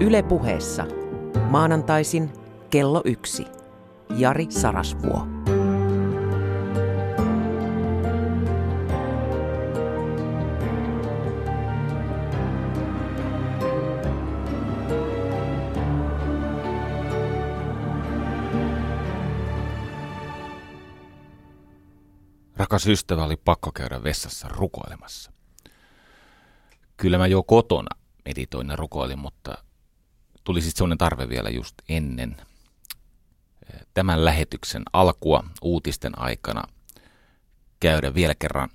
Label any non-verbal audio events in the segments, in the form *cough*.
Yle puheessa. Maanantaisin kello yksi. Jari Sarasvuo. Rakas ystävä oli pakko käydä vessassa rukoilemassa. Kyllä mä jo kotona meditoin ja rukoilin, mutta tuli sitten sellainen tarve vielä just ennen eh, tämän lähetyksen alkua uutisten aikana käydä vielä kerran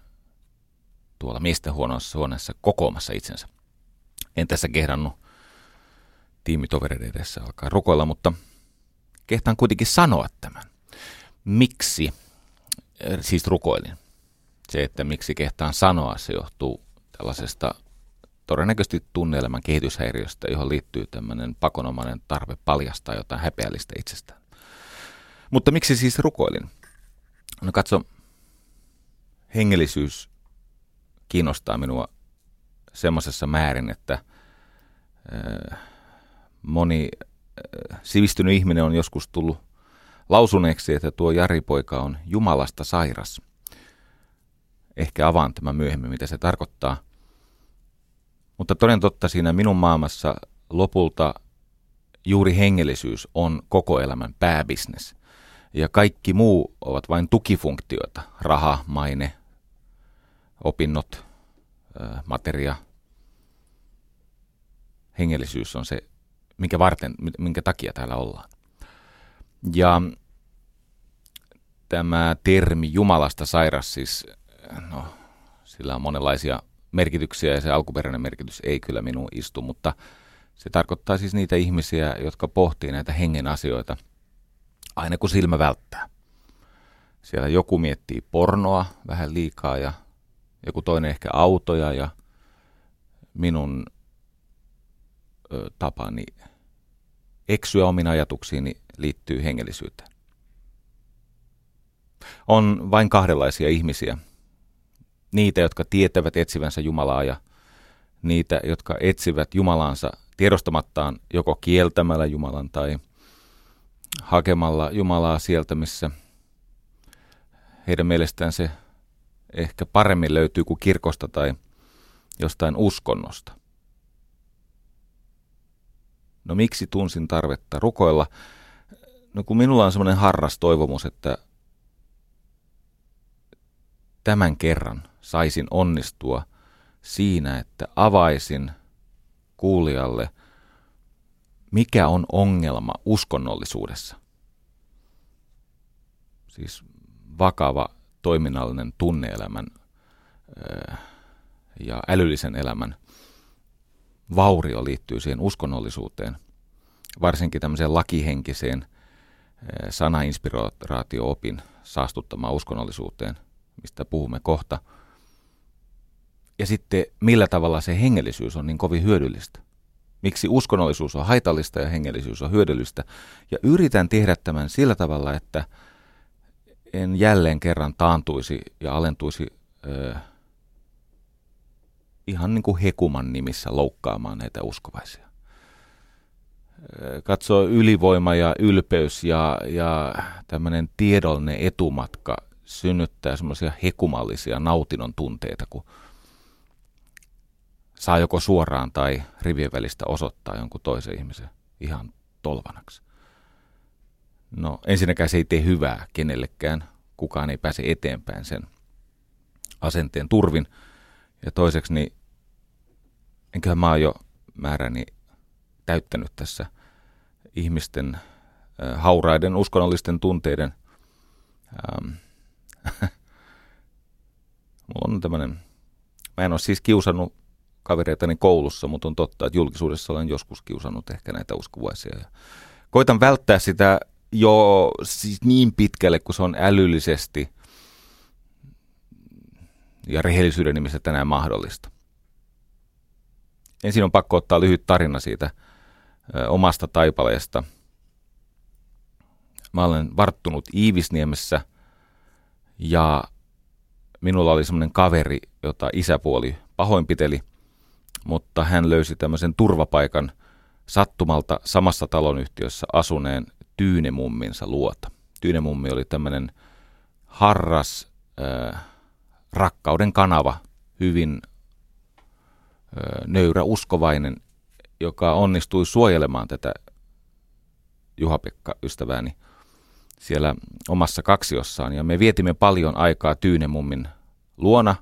tuolla miesten huoneessa, huoneessa kokoamassa itsensä. En tässä kehdannut tiimitovereiden edessä alkaa rukoilla, mutta kehtaan kuitenkin sanoa tämän. Miksi siis rukoilin. Se, että miksi kehtaan sanoa, se johtuu tällaisesta todennäköisesti tunneelämän kehityshäiriöstä, johon liittyy tämmöinen pakonomainen tarve paljastaa jotain häpeällistä itsestään. Mutta miksi siis rukoilin? No katso, hengellisyys kiinnostaa minua semmoisessa määrin, että äh, moni äh, sivistynyt ihminen on joskus tullut lausuneeksi, että tuo Jari-poika on Jumalasta sairas. Ehkä avaan tämän myöhemmin, mitä se tarkoittaa. Mutta toden totta siinä minun maailmassa lopulta juuri hengellisyys on koko elämän pääbisnes. Ja kaikki muu ovat vain tukifunktioita. Raha, maine, opinnot, materia. Hengellisyys on se, minkä varten, minkä takia täällä ollaan. Ja tämä termi Jumalasta sairas, siis no, sillä on monenlaisia merkityksiä ja se alkuperäinen merkitys ei kyllä minuun istu, mutta se tarkoittaa siis niitä ihmisiä, jotka pohtii näitä hengen asioita aina kun silmä välttää. Siellä joku miettii pornoa vähän liikaa ja joku toinen ehkä autoja ja minun ö, tapani eksyä omiin ajatuksiini liittyy hengellisyyteen. On vain kahdenlaisia ihmisiä. Niitä, jotka tietävät etsivänsä Jumalaa ja niitä, jotka etsivät Jumalaansa tiedostamattaan joko kieltämällä Jumalan tai hakemalla Jumalaa sieltä, missä heidän mielestään se ehkä paremmin löytyy kuin kirkosta tai jostain uskonnosta. No miksi tunsin tarvetta rukoilla? No kun minulla on semmoinen harras toivomus, että tämän kerran saisin onnistua siinä, että avaisin kuulijalle, mikä on ongelma uskonnollisuudessa. Siis vakava toiminnallinen tunneelämän ja älyllisen elämän vaurio liittyy siihen uskonnollisuuteen, varsinkin tämmöiseen lakihenkiseen sanainspiraatio-opin saastuttamaan uskonnollisuuteen, mistä puhumme kohta. Ja sitten millä tavalla se hengellisyys on niin kovin hyödyllistä. Miksi uskonnollisuus on haitallista ja hengellisyys on hyödyllistä. Ja yritän tehdä tämän sillä tavalla, että en jälleen kerran taantuisi ja alentuisi ö, ihan niin kuin hekuman nimissä loukkaamaan näitä uskovaisia. Katso ylivoima ja ylpeys ja, ja tämmöinen tiedollinen etumatka synnyttää semmoisia hekumallisia nautinnon tunteita, kun saa joko suoraan tai rivien välistä osoittaa jonkun toisen ihmisen ihan tolvanaksi. No ensinnäkään se ei tee hyvää kenellekään, kukaan ei pääse eteenpäin sen asenteen turvin. Ja toiseksi, niin enköhän mä jo määräni täyttänyt tässä ihmisten hauraiden uskonnollisten tunteiden. Ähm, *laughs* mulla on tämmöinen, mä en ole siis kiusannut kavereitani koulussa, mutta on totta, että julkisuudessa olen joskus kiusannut ehkä näitä uskovaisia. Koitan välttää sitä jo siis niin pitkälle, kun se on älyllisesti ja rehellisyyden nimissä tänään mahdollista. Ensin on pakko ottaa lyhyt tarina siitä ö, omasta taipaleesta. Mä olen varttunut Iivisniemessä ja minulla oli semmoinen kaveri, jota isäpuoli pahoinpiteli, mutta hän löysi tämmöisen turvapaikan sattumalta samassa talonyhtiössä asuneen Tyynemumminsa luota. Tyynemummi oli tämmöinen harras äh, rakkauden kanava, hyvin äh, nöyrä uskovainen, joka onnistui suojelemaan tätä Juha-Pekka ystävääni siellä omassa kaksiossaan. Ja me vietimme paljon aikaa Tyynemummin luona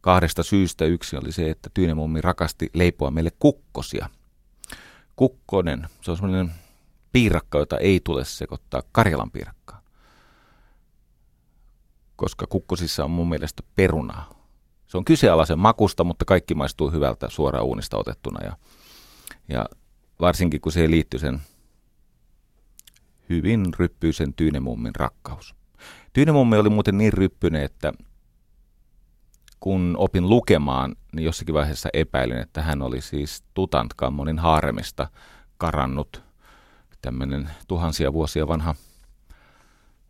kahdesta syystä. Yksi oli se, että Tyynemummi rakasti leipoa meille kukkosia. Kukkonen, se on semmoinen piirakka, jota ei tule sekoittaa Karjalan piirakkaan. Koska kukkosissa on mun mielestä perunaa. Se on kysealaisen makusta, mutta kaikki maistuu hyvältä suoraan uunista otettuna. Ja, ja varsinkin kun siihen liittyy sen hyvin ryppyisen Tyynemummin rakkaus. Tyynemummi oli muuten niin ryppyinen, että kun opin lukemaan, niin jossakin vaiheessa epäilin, että hän oli siis Tutantkamonin haaremista karannut tämmöinen tuhansia vuosia vanha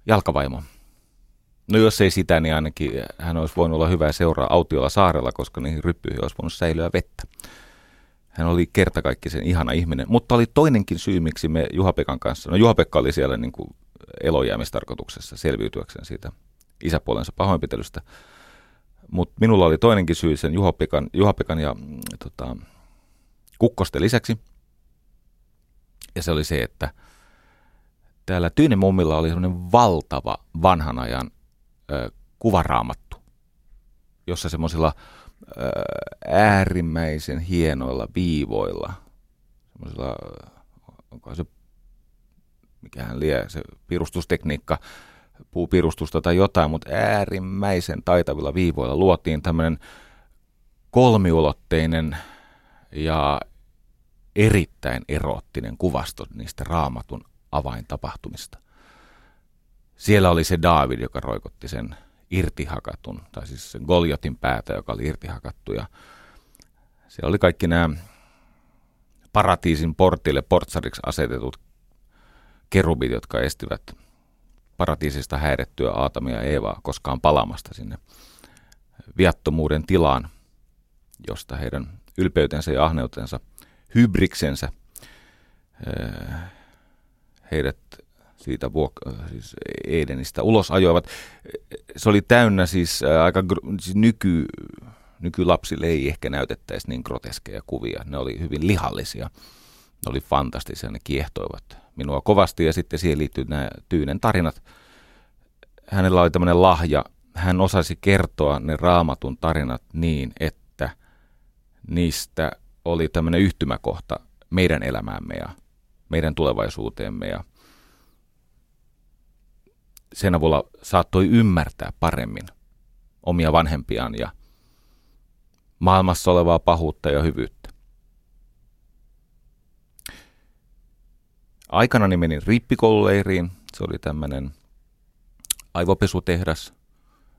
jalkavaimo. No jos ei sitä, niin ainakin hän olisi voinut olla hyvä seuraa autiolla saarella, koska niihin ryppyihin olisi voinut säilyä vettä. Hän oli kertakaikkisen ihana ihminen, mutta oli toinenkin syy, miksi me Juha-Pekan kanssa, no Juha-Pekka oli siellä niin kuin elojäämistarkoituksessa selviytyäkseen siitä isäpuolensa pahoinpitelystä, mutta minulla oli toinenkin syy sen Juha-Pekan, Juha-Pekan ja mm, tota, Kukkosten lisäksi, ja se oli se, että täällä Tyynemummilla oli sellainen valtava vanhan ajan ö, kuvaraamattu, jossa semmoisilla äärimmäisen hienoilla viivoilla, semmoisilla, onko se, mikähän lie, se pirustustekniikka, puupirustusta tai jotain, mutta äärimmäisen taitavilla viivoilla luotiin tämmöinen kolmiulotteinen ja erittäin eroottinen kuvasto niistä raamatun avaintapahtumista. Siellä oli se David, joka roikotti sen irtihakatun, tai siis sen Goljotin päätä, joka oli irtihakattu. Ja siellä oli kaikki nämä paratiisin portille portsariksi asetetut kerubit, jotka estivät paratiisista häirettyä Aatamia ja Eevaa koskaan palamasta sinne viattomuuden tilaan, josta heidän ylpeytensä ja ahneutensa, hybriksensä, heidät siitä vuok- siis Edenistä ulos ajoivat. Se oli täynnä siis aika gr- siis nyky, nykylapsille ei ehkä näytettäisi niin groteskeja kuvia. Ne oli hyvin lihallisia. Ne oli fantastisia, ne kiehtoivat minua kovasti ja sitten siihen liittyy nämä Tyynen tarinat. Hänellä oli tämmöinen lahja. Hän osasi kertoa ne raamatun tarinat niin, että niistä oli tämmöinen yhtymäkohta meidän elämäämme ja meidän tulevaisuuteemme ja sen avulla saattoi ymmärtää paremmin omia vanhempiaan ja maailmassa olevaa pahuutta ja hyvyyttä. Aikana menin rippikoululeiriin. Se oli tämmöinen aivopesutehdas,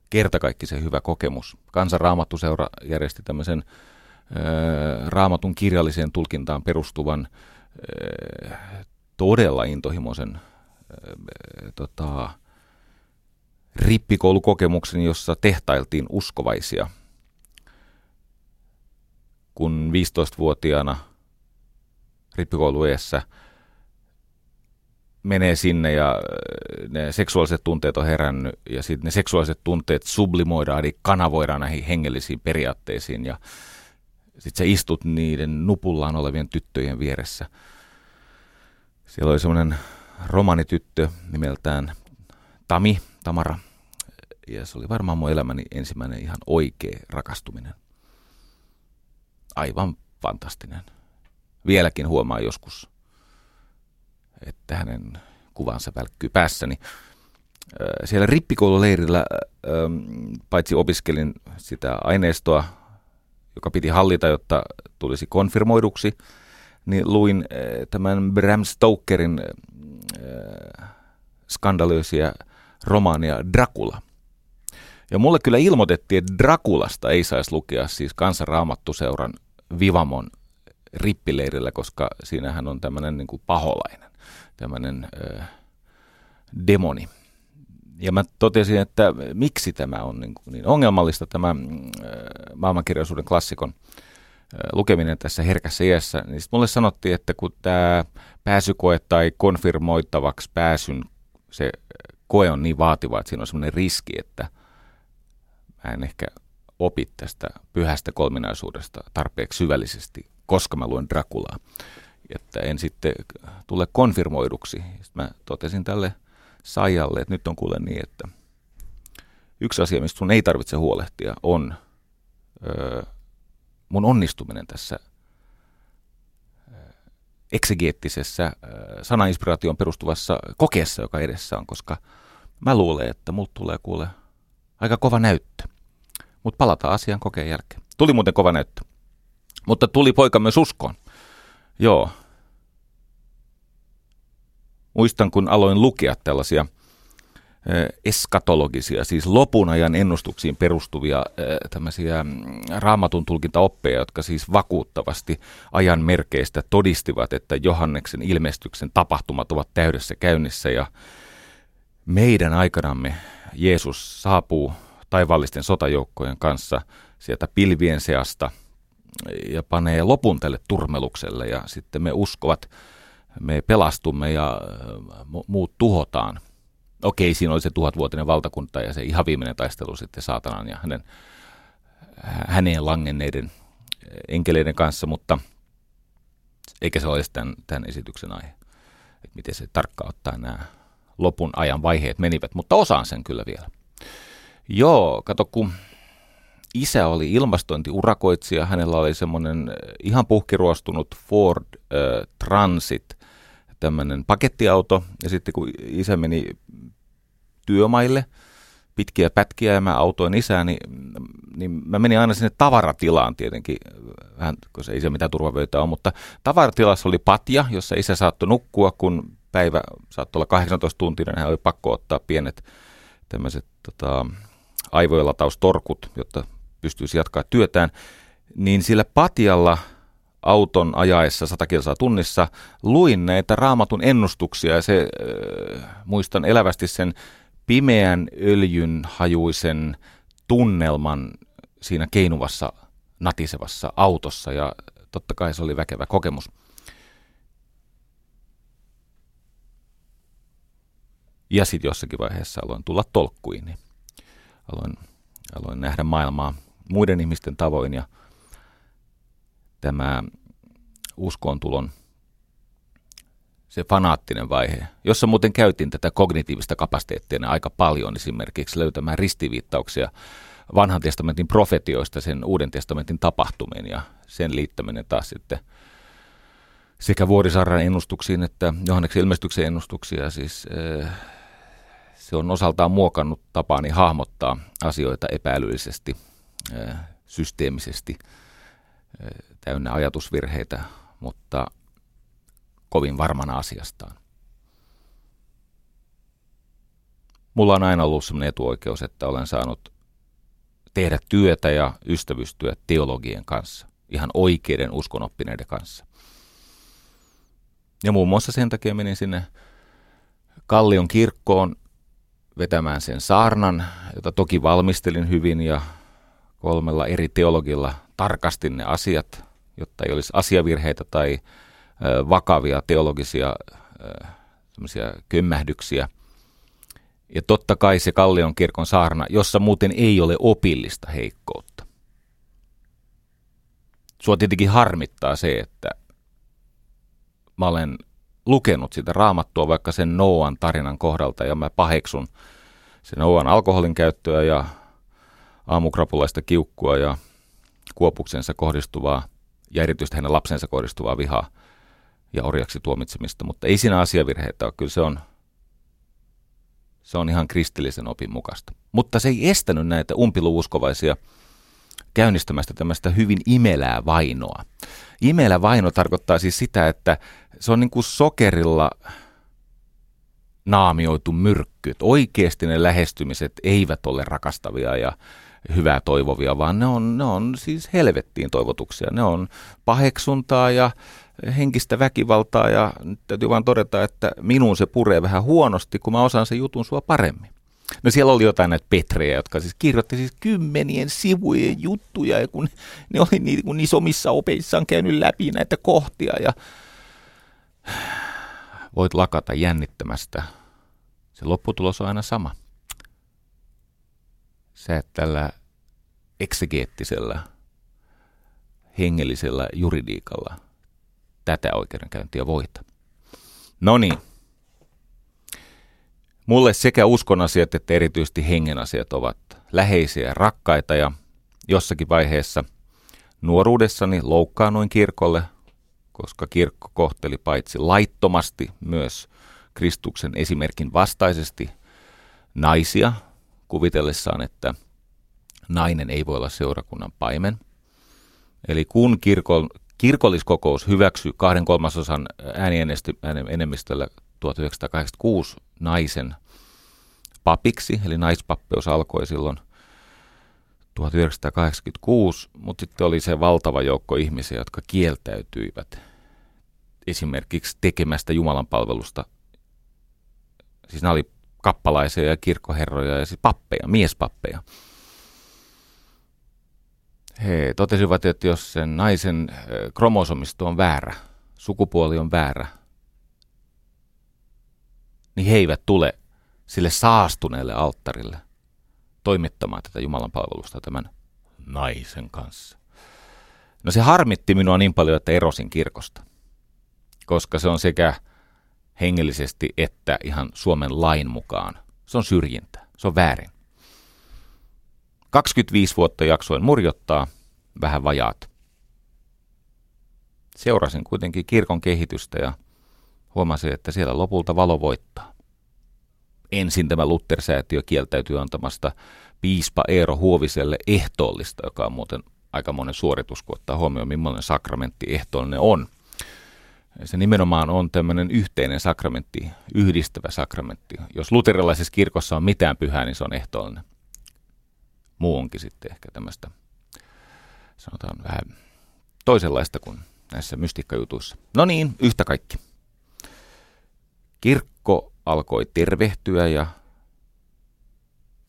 kertakaikkisen hyvä kokemus. Kansanraamattuseura järjesti tämmöisen ö, raamatun kirjalliseen tulkintaan perustuvan ö, todella intohimoisen ö, tota, rippikoulukokemuksen, jossa tehtailtiin uskovaisia. Kun 15-vuotiaana rippikoulueessa menee sinne ja äh, ne seksuaaliset tunteet on herännyt ja sitten ne seksuaaliset tunteet sublimoidaan eli kanavoidaan näihin hengellisiin periaatteisiin ja sitten sä istut niiden nupullaan olevien tyttöjen vieressä. Siellä oli semmoinen romanityttö nimeltään Tami, Tamara, ja se oli varmaan mun elämäni ensimmäinen ihan oikea rakastuminen. Aivan fantastinen. Vieläkin huomaa joskus, että hänen kuvansa välkkyy päässäni. Siellä rippikoululeirillä paitsi opiskelin sitä aineistoa, joka piti hallita, jotta tulisi konfirmoiduksi, niin luin tämän Bram Stokerin skandalöisiä romaania Dracula. Ja mulle kyllä ilmoitettiin, että Drakulasta ei saisi lukea siis kansanraamattuseuran Vivamon rippileirillä, koska siinähän on tämmöinen niin paholainen, tämmöinen ö, demoni. Ja mä totesin, että miksi tämä on niin, kuin niin ongelmallista, tämä ö, maailmankirjallisuuden klassikon lukeminen tässä herkässä iässä, niin sitten mulle sanottiin, että kun tämä pääsykoe tai konfirmoittavaksi pääsyn se koe on niin vaativa, että siinä on sellainen riski, että mä en ehkä opi tästä pyhästä kolminaisuudesta tarpeeksi syvällisesti, koska mä luen Draculaa. Että en sitten tule konfirmoiduksi. Sitten mä totesin tälle Saijalle, että nyt on kuule niin, että yksi asia, mistä sun ei tarvitse huolehtia, on öö, mun onnistuminen tässä eksegeettisessä sanainspiraation perustuvassa kokeessa, joka edessä on, koska mä luulen, että mulla tulee kuule aika kova näyttö. Mutta palataan asian kokeen jälkeen. Tuli muuten kova näyttö. Mutta tuli poika myös uskoon. Joo. Muistan, kun aloin lukea tällaisia eskatologisia, siis lopun ajan ennustuksiin perustuvia tämmöisiä mm, raamatun tulkintaoppeja, jotka siis vakuuttavasti ajan merkeistä todistivat, että Johanneksen ilmestyksen tapahtumat ovat täydessä käynnissä ja meidän aikanamme Jeesus saapuu taivaallisten sotajoukkojen kanssa sieltä pilvien seasta ja panee lopun tälle turmelukselle ja sitten me uskovat, me pelastumme ja muut tuhotaan. Okei, siinä oli se tuhatvuotinen valtakunta ja se ihan viimeinen taistelu sitten saatanan ja hänen, häneen langenneiden enkeleiden kanssa, mutta eikä se olisi tämän, tämän esityksen aihe, että miten se tarkkaan ottaa nämä lopun ajan vaiheet menivät, mutta osaan sen kyllä vielä. Joo, kato kun isä oli ilmastointiurakoitsija, hänellä oli semmoinen ihan puhkiruostunut Ford äh, Transit, tämmöinen pakettiauto, ja sitten kun isä meni työmaille, pitkiä pätkiä ja mä autoin isää, niin, niin mä menin aina sinne tavaratilaan tietenkin, vähän, koska ei se mitään turvavöitä ole, mutta tavaratilassa oli patja, jossa isä saattoi nukkua, kun päivä saattoi olla 18 tuntia, niin hän oli pakko ottaa pienet tämmöiset tota, aivojen lataustorkut, jotta pystyisi jatkaa työtään, niin sillä patjalla auton ajaessa 100 kilsaa tunnissa luin näitä raamatun ennustuksia ja se, äh, muistan elävästi sen pimeän öljyn hajuisen tunnelman siinä keinuvassa natisevassa autossa ja totta kai se oli väkevä kokemus. Ja sitten jossakin vaiheessa aloin tulla tolkkuihin. Aloin, aloin nähdä maailmaa muiden ihmisten tavoin ja tämä uskoontulon se fanaattinen vaihe, jossa muuten käytin tätä kognitiivista kapasiteettia aika paljon esimerkiksi löytämään ristiviittauksia vanhan testamentin profetioista sen uuden testamentin tapahtumiin ja sen liittäminen taas sitten sekä Vuorisaaren ennustuksiin että Johanneksen ilmestyksen ennustuksia. Siis, äh, se on osaltaan muokannut tapaani hahmottaa asioita epäilyllisesti, äh, systeemisesti, äh, täynnä ajatusvirheitä, mutta kovin varmana asiastaan. Mulla on aina ollut sellainen etuoikeus, että olen saanut tehdä työtä ja ystävystyä teologien kanssa, ihan oikeiden uskonoppineiden kanssa. Ja muun muassa sen takia menin sinne Kallion kirkkoon vetämään sen saarnan, jota toki valmistelin hyvin ja kolmella eri teologilla tarkastin ne asiat, jotta ei olisi asiavirheitä tai vakavia teologisia kömmähdyksiä. Ja totta kai se Kallion kirkon saarna, jossa muuten ei ole opillista heikkoutta. Sua tietenkin harmittaa se, että mä olen lukenut sitä raamattua vaikka sen Noan tarinan kohdalta ja mä paheksun sen Noan alkoholin käyttöä ja aamukrapulaista kiukkua ja kuopuksensa kohdistuvaa ja erityisesti hänen lapsensa kohdistuvaa vihaa ja orjaksi tuomitsemista, mutta ei siinä asiavirheitä ole. Kyllä se on, se on ihan kristillisen opin mukaista. Mutta se ei estänyt näitä umpiluuskovaisia käynnistämästä tämmöistä hyvin imelää vainoa. Imelä vaino tarkoittaa siis sitä, että se on niin kuin sokerilla naamioitu myrkky. Että oikeasti ne lähestymiset eivät ole rakastavia ja hyvää toivovia, vaan ne on, ne on siis helvettiin toivotuksia. Ne on paheksuntaa ja henkistä väkivaltaa ja nyt täytyy vaan todeta, että minuun se puree vähän huonosti, kun mä osaan sen jutun sua paremmin. No siellä oli jotain näitä Petrejä, jotka siis kirjoitti siis kymmenien sivujen juttuja, ja kun ne oli niin, kun niissä omissa opeissaan käynyt läpi näitä kohtia, ja voit lakata jännittämästä. Se lopputulos on aina sama. Sä et tällä eksegeettisellä, hengellisellä juridiikalla tätä oikeudenkäyntiä voita. No niin. Mulle sekä uskon asiat että erityisesti hengen asiat ovat läheisiä ja rakkaita ja jossakin vaiheessa nuoruudessani loukkaanoin kirkolle, koska kirkko kohteli paitsi laittomasti myös Kristuksen esimerkin vastaisesti naisia kuvitellessaan, että nainen ei voi olla seurakunnan paimen. Eli kun kirkon, kirkolliskokous hyväksyi kahden kolmasosan äänienemmistöllä 1986 naisen papiksi, eli naispappeus alkoi silloin 1986, mutta sitten oli se valtava joukko ihmisiä, jotka kieltäytyivät esimerkiksi tekemästä Jumalan palvelusta. Siis nämä oli kappalaisia ja kirkkoherroja ja siis pappeja, miespappeja. He totesivat, että jos sen naisen kromosomisto on väärä, sukupuoli on väärä, niin he eivät tule sille saastuneelle alttarille toimittamaan tätä Jumalan palvelusta tämän naisen kanssa. No se harmitti minua niin paljon, että erosin kirkosta, koska se on sekä hengellisesti että ihan Suomen lain mukaan. Se on syrjintä, se on väärin. 25 vuotta jaksoin murjottaa, vähän vajaat. Seurasin kuitenkin kirkon kehitystä ja huomasin, että siellä lopulta valo voittaa. Ensin tämä Luther-säätiö kieltäytyi antamasta piispa Eero Huoviselle ehtoollista, joka on muuten aika monen suoritus, kun ottaa huomioon, millainen sakramentti ehtoollinen on. Se nimenomaan on tämmöinen yhteinen sakramentti, yhdistävä sakramentti. Jos luterilaisessa kirkossa on mitään pyhää, niin se on ehtoollinen. Muu onkin sitten ehkä tämmöistä, sanotaan vähän toisenlaista kuin näissä mystikkajutuissa. No niin, yhtä kaikki. Kirkko alkoi tervehtyä ja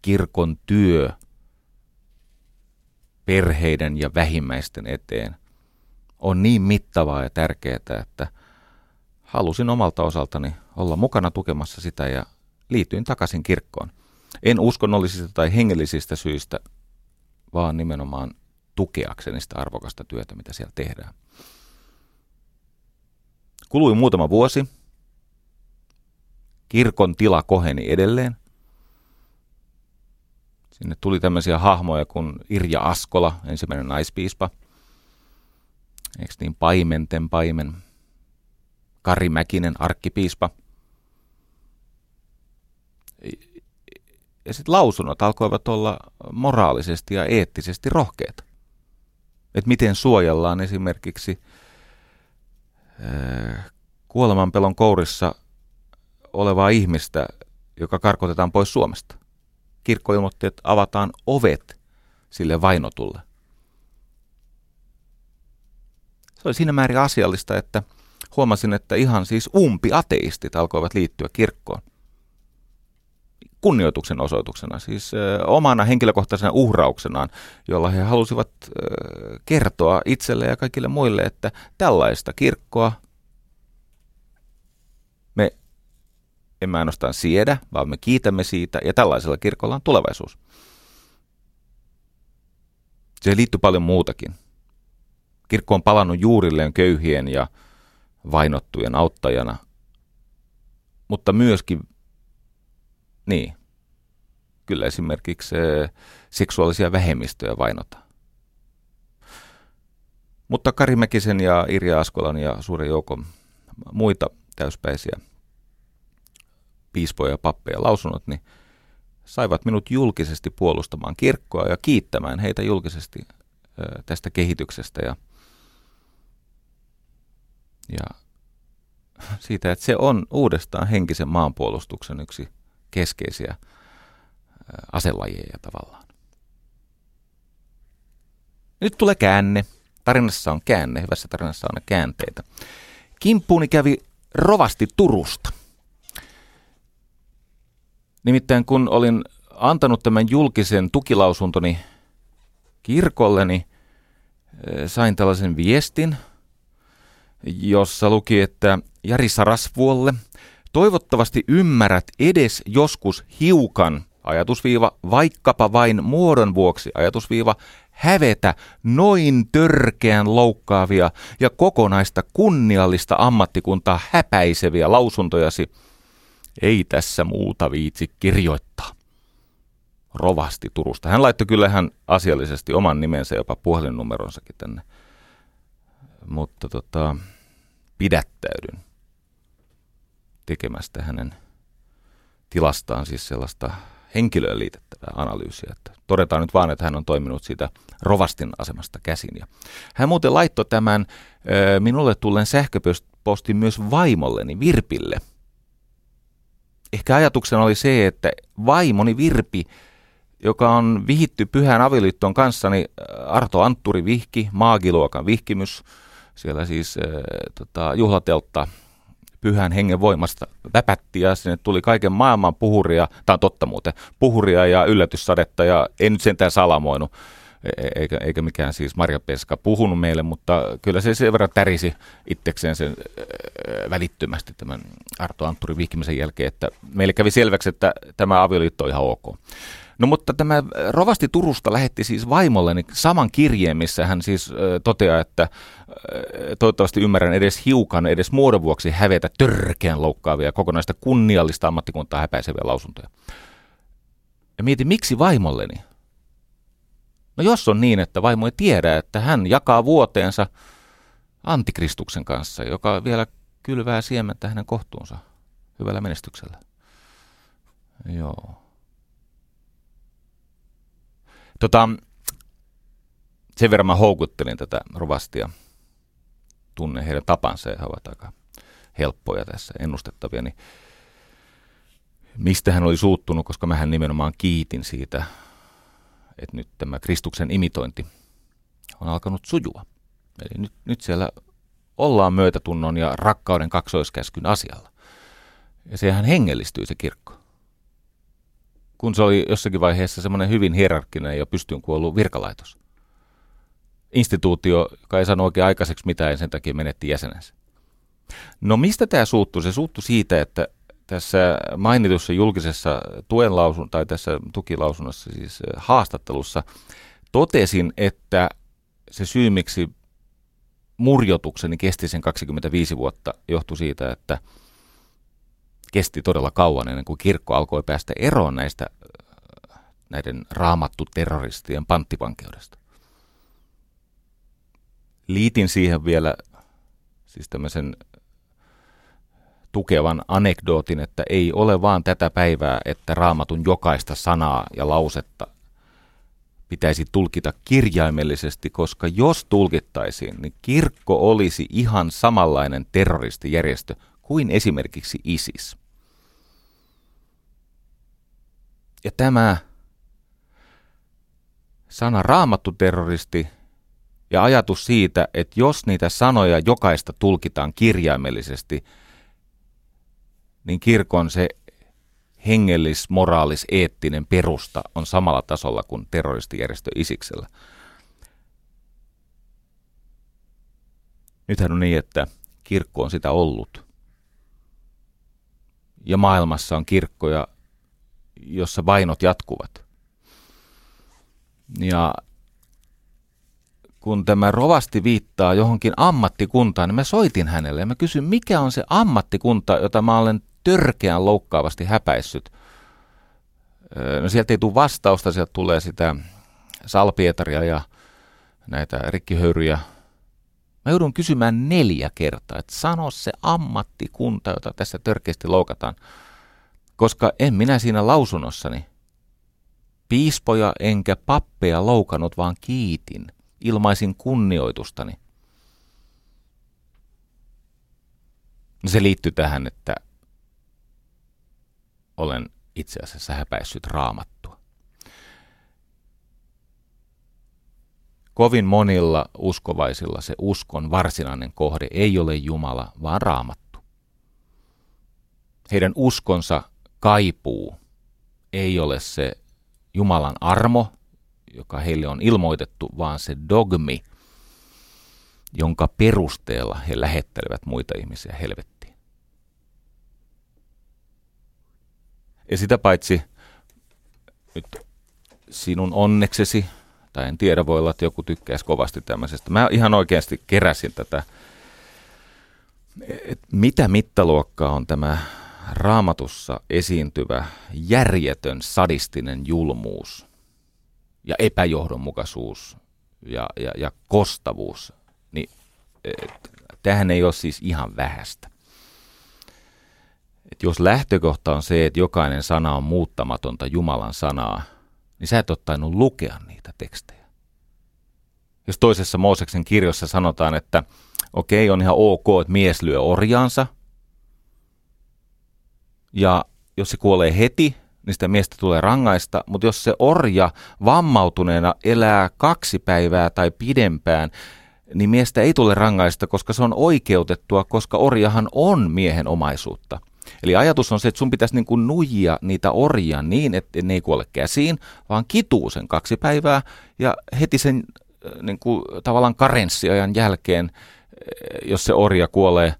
kirkon työ perheiden ja vähimmäisten eteen on niin mittavaa ja tärkeää, että halusin omalta osaltani olla mukana tukemassa sitä ja liityin takaisin kirkkoon. En uskonnollisista tai hengellisistä syistä, vaan nimenomaan tukeakseni sitä arvokasta työtä, mitä siellä tehdään. Kului muutama vuosi. Kirkon tila koheni edelleen. Sinne tuli tämmöisiä hahmoja kuin Irja Askola, ensimmäinen naispiispa. Eikö niin paimenten paimen? Kari Mäkinen, arkkipiispa. Ja sitten lausunnot alkoivat olla moraalisesti ja eettisesti rohkeita. Että miten suojellaan esimerkiksi kuolemanpelon kourissa olevaa ihmistä, joka karkotetaan pois Suomesta. Kirkko ilmoitti, että avataan ovet sille vainotulle. Se oli siinä määrin asiallista, että huomasin, että ihan siis umpi-ateistit alkoivat liittyä kirkkoon. Kunnioituksen osoituksena, siis ö, omana henkilökohtaisena uhrauksenaan, jolla he halusivat ö, kertoa itselle ja kaikille muille, että tällaista kirkkoa me emme ainoastaan siedä, vaan me kiitämme siitä, ja tällaisella kirkolla on tulevaisuus. Se liittyy paljon muutakin. Kirkko on palannut juurilleen köyhien ja vainottujen auttajana, mutta myöskin, niin, kyllä esimerkiksi seksuaalisia vähemmistöjä vainota. Mutta Kari Mäkisen ja Irja Askolan ja suuren joukon muita täyspäisiä piispoja ja pappeja lausunnot, niin saivat minut julkisesti puolustamaan kirkkoa ja kiittämään heitä julkisesti tästä kehityksestä ja, ja siitä, että se on uudestaan henkisen maanpuolustuksen yksi keskeisiä aselajeja tavallaan. Nyt tulee käänne. Tarinassa on käänne, hyvässä tarinassa on käänteitä. Kimppuuni kävi rovasti Turusta. Nimittäin kun olin antanut tämän julkisen tukilausuntoni kirkolleni, eh, sain tällaisen viestin, jossa luki, että Jari Sarasvuolle, toivottavasti ymmärrät edes joskus hiukan, ajatusviiva, vaikkapa vain muodon vuoksi, ajatusviiva, hävetä noin törkeän loukkaavia ja kokonaista kunniallista ammattikuntaa häpäiseviä lausuntojasi. Ei tässä muuta viitsi kirjoittaa. Rovasti Turusta. Hän laittoi kyllä ihan asiallisesti oman nimensä, jopa puhelinnumeronsakin tänne. Mutta tota, pidättäydyn tekemästä hänen tilastaan siis sellaista henkilöön liitettävää analyysiä. Että todetaan nyt vaan, että hän on toiminut siitä rovastin asemasta käsin. Ja hän muuten laittoi tämän ö, minulle tulleen sähköpostin myös vaimolleni Virpille. Ehkä ajatuksena oli se, että vaimoni Virpi, joka on vihitty pyhän avioliitton kanssa, niin Arto Antturi Vihki, maagiluokan vihkimys, siellä siis äh, tota, juhlateltta pyhän hengen voimasta väpätti ja sinne tuli kaiken maailman puhuria, tämä on totta muuten, puhuria ja yllätyssadetta ja en nyt sentään salamoinut, eikä, eikä mikään siis Marja Peska puhunut meille, mutta kyllä se sen verran tärisi itsekseen sen välittömästi tämän Arto Antturi vihkimisen jälkeen, että meille kävi selväksi, että tämä avioliitto on ihan ok. No mutta tämä Rovasti Turusta lähetti siis vaimolleni saman kirjeen, missä hän siis toteaa, että toivottavasti ymmärrän edes hiukan, edes muodon vuoksi hävetä törkeän loukkaavia kokonaista kunniallista ammattikuntaa häpäiseviä lausuntoja. Ja mietin, miksi vaimolleni? No jos on niin, että vaimo ei tiedä, että hän jakaa vuoteensa antikristuksen kanssa, joka vielä kylvää siementä hänen kohtuunsa hyvällä menestyksellä. Joo. Tota, sen verran mä houkuttelin tätä rovastia. Tunne heidän tapansa ja he ovat aika helppoja tässä, ennustettavia. Niin mistä hän oli suuttunut, koska mähän nimenomaan kiitin siitä, että nyt tämä Kristuksen imitointi on alkanut sujua. Eli nyt, nyt siellä ollaan myötätunnon ja rakkauden kaksoiskäskyn asialla. Ja sehän hengellistyy se kirkko kun se oli jossakin vaiheessa semmoinen hyvin hierarkkinen ja pystyyn kuollut virkalaitos. Instituutio, joka ei saanut oikein aikaiseksi mitään ja sen takia menetti jäsenensä. No mistä tämä suuttuu? Se suuttuu siitä, että tässä mainitussa julkisessa tuen lausun, tai tässä tukilausunnossa, siis haastattelussa, totesin, että se syy, miksi murjotukseni kesti sen 25 vuotta, johtui siitä, että – kesti todella kauan ennen kuin kirkko alkoi päästä eroon näistä näiden raamattu terroristien panttivankeudesta. Liitin siihen vielä siis tämmöisen tukevan anekdootin, että ei ole vaan tätä päivää, että raamatun jokaista sanaa ja lausetta pitäisi tulkita kirjaimellisesti, koska jos tulkittaisiin, niin kirkko olisi ihan samanlainen terroristijärjestö kuin esimerkiksi ISIS. Ja tämä sana raamattu terroristi ja ajatus siitä, että jos niitä sanoja jokaista tulkitaan kirjaimellisesti, niin kirkon se hengellis, moraalis, eettinen perusta on samalla tasolla kuin terroristijärjestö Isiksellä. Nythän on niin, että kirkko on sitä ollut ja maailmassa on kirkkoja, jossa vainot jatkuvat. Ja kun tämä rovasti viittaa johonkin ammattikuntaan, niin mä soitin hänelle ja mä kysyin, mikä on se ammattikunta, jota mä olen törkeän loukkaavasti häpäissyt. No sieltä ei tule vastausta, sieltä tulee sitä salpietaria ja näitä rikkihöyryjä Mä joudun kysymään neljä kertaa, että sano se ammattikunta, jota tässä törkeästi loukataan. Koska en minä siinä lausunnossani piispoja enkä pappeja loukannut, vaan kiitin, ilmaisin kunnioitustani. Se liittyy tähän, että olen itse asiassa häpäissyt raamattua. Kovin monilla uskovaisilla se uskon varsinainen kohde ei ole Jumala, vaan raamattu. Heidän uskonsa kaipuu ei ole se Jumalan armo, joka heille on ilmoitettu, vaan se dogmi, jonka perusteella he lähettelevät muita ihmisiä helvettiin. Ja sitä paitsi nyt sinun onneksesi, tai en tiedä, voi olla, että joku tykkäisi kovasti tämmöisestä. Mä ihan oikeasti keräsin tätä, että mitä mittaluokkaa on tämä raamatussa esiintyvä järjetön sadistinen julmuus ja epäjohdonmukaisuus ja, ja, ja kostavuus, niin tähän ei ole siis ihan vähäistä. Et jos lähtökohta on se, että jokainen sana on muuttamatonta Jumalan sanaa, niin sä et ole tainnut lukea niitä tekstejä. Jos toisessa Mooseksen kirjossa sanotaan, että okei, okay, on ihan ok, että mies lyö orjaansa, ja jos se kuolee heti, niin sitä miestä tulee rangaista, mutta jos se orja vammautuneena elää kaksi päivää tai pidempään, niin miestä ei tule rangaista, koska se on oikeutettua, koska orjahan on miehen omaisuutta. Eli ajatus on se, että sun pitäisi niin kuin nuijia niitä orjia niin, että ne ei kuole käsiin, vaan kituu sen kaksi päivää ja heti sen äh, niin kuin, tavallaan karenssiajan jälkeen, äh, jos se orja kuolee,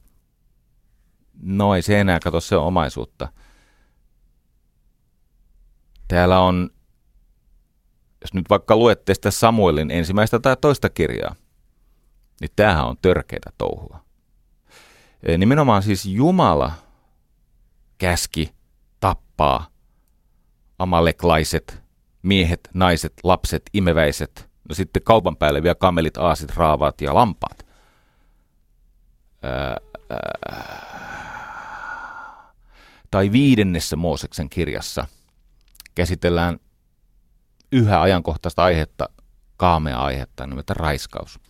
no ei se enää kato, se omaisuutta. Täällä on, jos nyt vaikka luette sitä Samuelin ensimmäistä tai toista kirjaa, niin tämähän on törkeitä touhua. Nimenomaan siis Jumala käski tappaa amaleklaiset miehet, naiset, lapset, imeväiset, no sitten kaupan päälle vielä kamelit, aasit, raavaat ja lampaat. Ää, ää, tai viidennessä Mooseksen kirjassa käsitellään yhä ajankohtaista aihetta, kaamea aihetta, nimeltä raiskaus.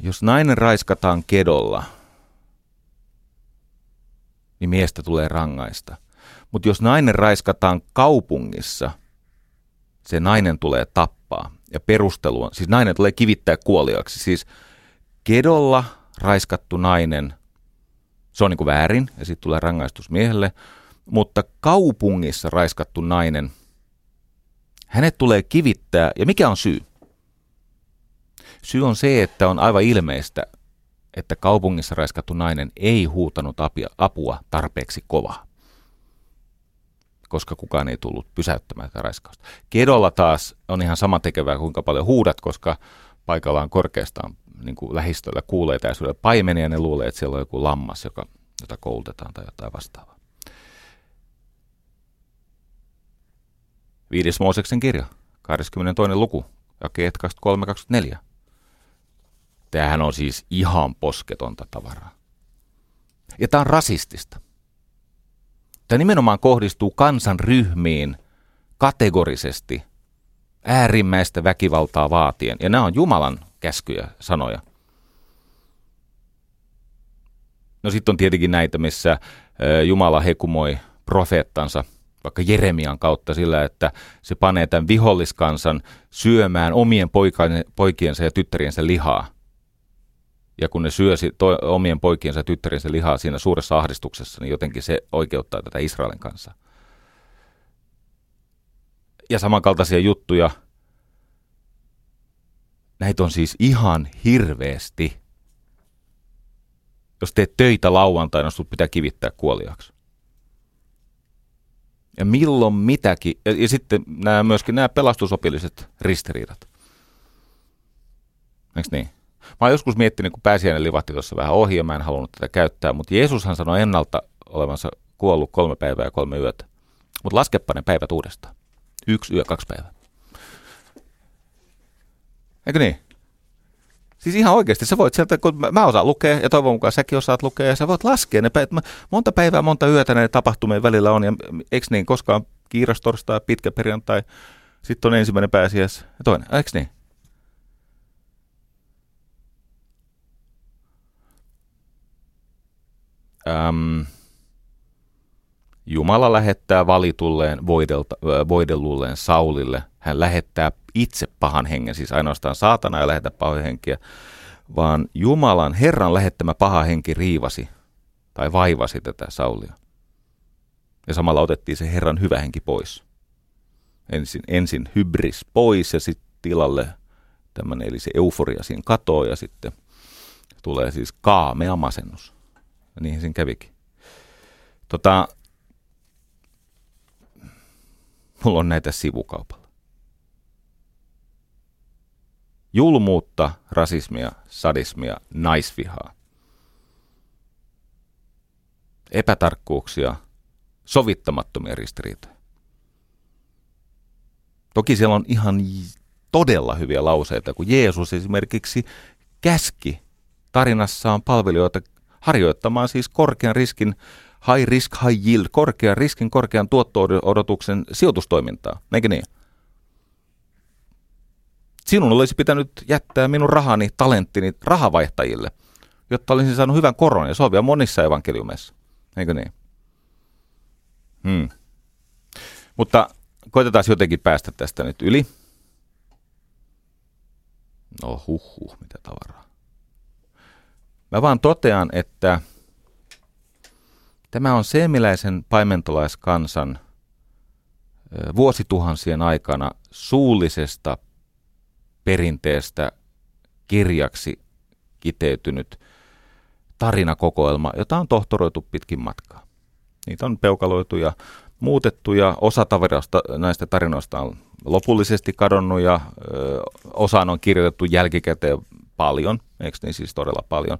Jos nainen raiskataan kedolla, niin miestä tulee rangaista. Mutta jos nainen raiskataan kaupungissa, se nainen tulee tappaa. Ja perustelu on, siis nainen tulee kivittää kuoliaksi. Siis kedolla raiskattu nainen, se on niin kuin väärin ja sitten tulee rangaistus miehelle. Mutta kaupungissa raiskattu nainen, hänet tulee kivittää. Ja mikä on syy? Syy on se, että on aivan ilmeistä, että kaupungissa raiskattu nainen ei huutanut apua tarpeeksi kovaa, koska kukaan ei tullut pysäyttämään tätä raiskausta. Kedolla taas on ihan sama tekevää, kuinka paljon huudat, koska paikalla on korkeastaan niin kuin lähistöllä kuulee täysyydellä paimenia ja ne luulee, että siellä on joku lammas, joka, jota koulutetaan tai jotain vastaavaa. Viides Mooseksen kirja, 22. luku, jakeet 23-24. Tämähän on siis ihan posketonta tavaraa. Ja tämä on rasistista. Tämä nimenomaan kohdistuu kansanryhmiin kategorisesti äärimmäistä väkivaltaa vaatien. Ja nämä on Jumalan käskyjä sanoja. No sitten on tietenkin näitä, missä Jumala hekumoi profeettansa vaikka Jeremian kautta sillä, että se panee tämän viholliskansan syömään omien poikiensa ja tyttäriensä lihaa ja kun ne syö to, omien poikiensa ja tyttäriensä lihaa siinä suuressa ahdistuksessa, niin jotenkin se oikeuttaa tätä Israelin kanssa. Ja samankaltaisia juttuja, näitä on siis ihan hirveästi. Jos teet töitä lauantaina, sinut pitää kivittää kuoliaksi. Ja milloin mitäkin. Ja, ja sitten nämä, myöskin nämä pelastusopilliset ristiriidat. Eikö niin? Mä oon joskus miettinyt, kun pääsiäinen livahti tuossa vähän ohi ja mä en halunnut tätä käyttää, mutta Jeesushan sanoi ennalta olevansa kuollut kolme päivää ja kolme yötä. Mutta laskepa ne päivät uudestaan. Yksi yö, kaksi päivää. Eikö niin? Siis ihan oikeasti, sä voit sieltä, kun mä osaan lukea ja toivon mukaan säkin osaat lukea ja sä voit laskea ne päivät. Monta päivää, monta yötä ne tapahtumien välillä on ja eikö niin, koskaan kiirastorstai, pitkä perjantai, sitten on ensimmäinen pääsiäis ja toinen, eikö niin? Äm, Jumala lähettää valitulleen voidelta, voidellulleen Saulille. Hän lähettää itse pahan hengen, siis ainoastaan saatana ei lähetä pahan henkiä, vaan Jumalan, Herran lähettämä paha henki riivasi tai vaivasi tätä Saulia. Ja samalla otettiin se Herran hyvä henki pois. Ensin, ensin hybris pois ja sitten tilalle tämmöinen, eli se euforia siinä katoo ja sitten tulee siis kaamea masennus. Ja niihin sen kävikin. Tota, mulla on näitä sivukaupalla. Julmuutta, rasismia, sadismia, naisvihaa. Epätarkkuuksia, sovittamattomia ristiriitoja. Toki siellä on ihan todella hyviä lauseita, kun Jeesus esimerkiksi käski tarinassaan palvelijoita harjoittamaan siis korkean riskin, high risk, high yield, korkean riskin, korkean tuotto-odotuksen sijoitustoimintaa, eikö niin? Sinun olisi pitänyt jättää minun rahani, talenttini rahavaihtajille, jotta olisin saanut hyvän koron, ja se on vielä monissa evankeliumeissa, eikö niin? Hmm. Mutta koitetaan jotenkin päästä tästä nyt yli. No huh, mitä tavaraa. Mä vaan totean, että tämä on seemiläisen paimentolaiskansan vuosituhansien aikana suullisesta perinteestä kirjaksi kiteytynyt tarinakokoelma, jota on tohtoroitu pitkin matkaa. Niitä on peukaloitu ja muutettu ja osa taverasta näistä tarinoista on lopullisesti kadonnut ja ö, osaan on kirjoitettu jälkikäteen paljon, eikö niin siis todella paljon.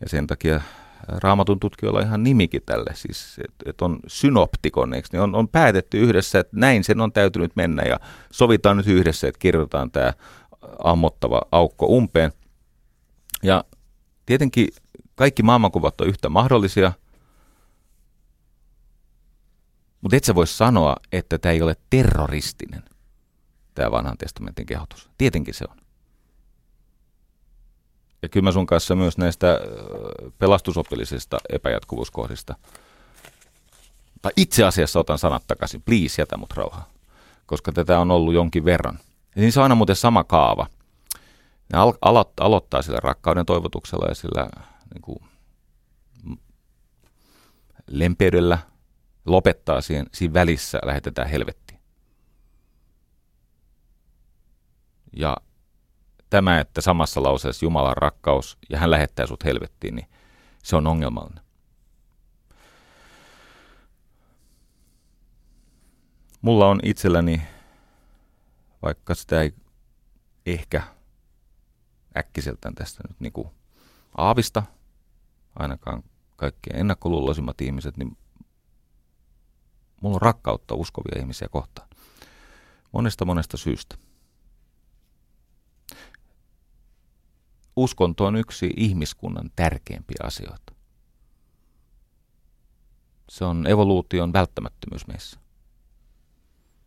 Ja sen takia raamatun tutkijoilla ihan nimikin tälle, siis että et on synoptikon, eikö niin on, on päätetty yhdessä, että näin sen on täytynyt mennä ja sovitaan nyt yhdessä, että kirjoitetaan tämä ammottava aukko umpeen. Ja tietenkin kaikki maailmankuvat on yhtä mahdollisia – mutta et sä voi sanoa, että tämä ei ole terroristinen, tämä vanhan testamentin kehotus. Tietenkin se on. Ja kyllä mä sun kanssa myös näistä pelastusopillisista epäjatkuvuuskohdista, tai itse asiassa otan sanat takaisin, please jätä mut rauhaa, koska tätä on ollut jonkin verran. Ja niin se on aina muuten sama kaava. Ne al- alo- aloittaa sillä rakkauden toivotuksella ja sillä niin kuin, lempeydellä – lopettaa siihen, siinä välissä, lähetetään helvettiin. Ja tämä, että samassa lauseessa Jumalan rakkaus ja hän lähettää sut helvettiin, niin se on ongelmallinen. Mulla on itselläni, vaikka sitä ei ehkä äkkiseltään tästä nyt niin kuin aavista, ainakaan kaikkein ennakkoluuloisimmat ihmiset, niin Mulla on rakkautta uskovia ihmisiä kohtaan. Monesta monesta syystä. Uskonto on yksi ihmiskunnan tärkeimpiä asioita. Se on evoluution välttämättömyys meissä.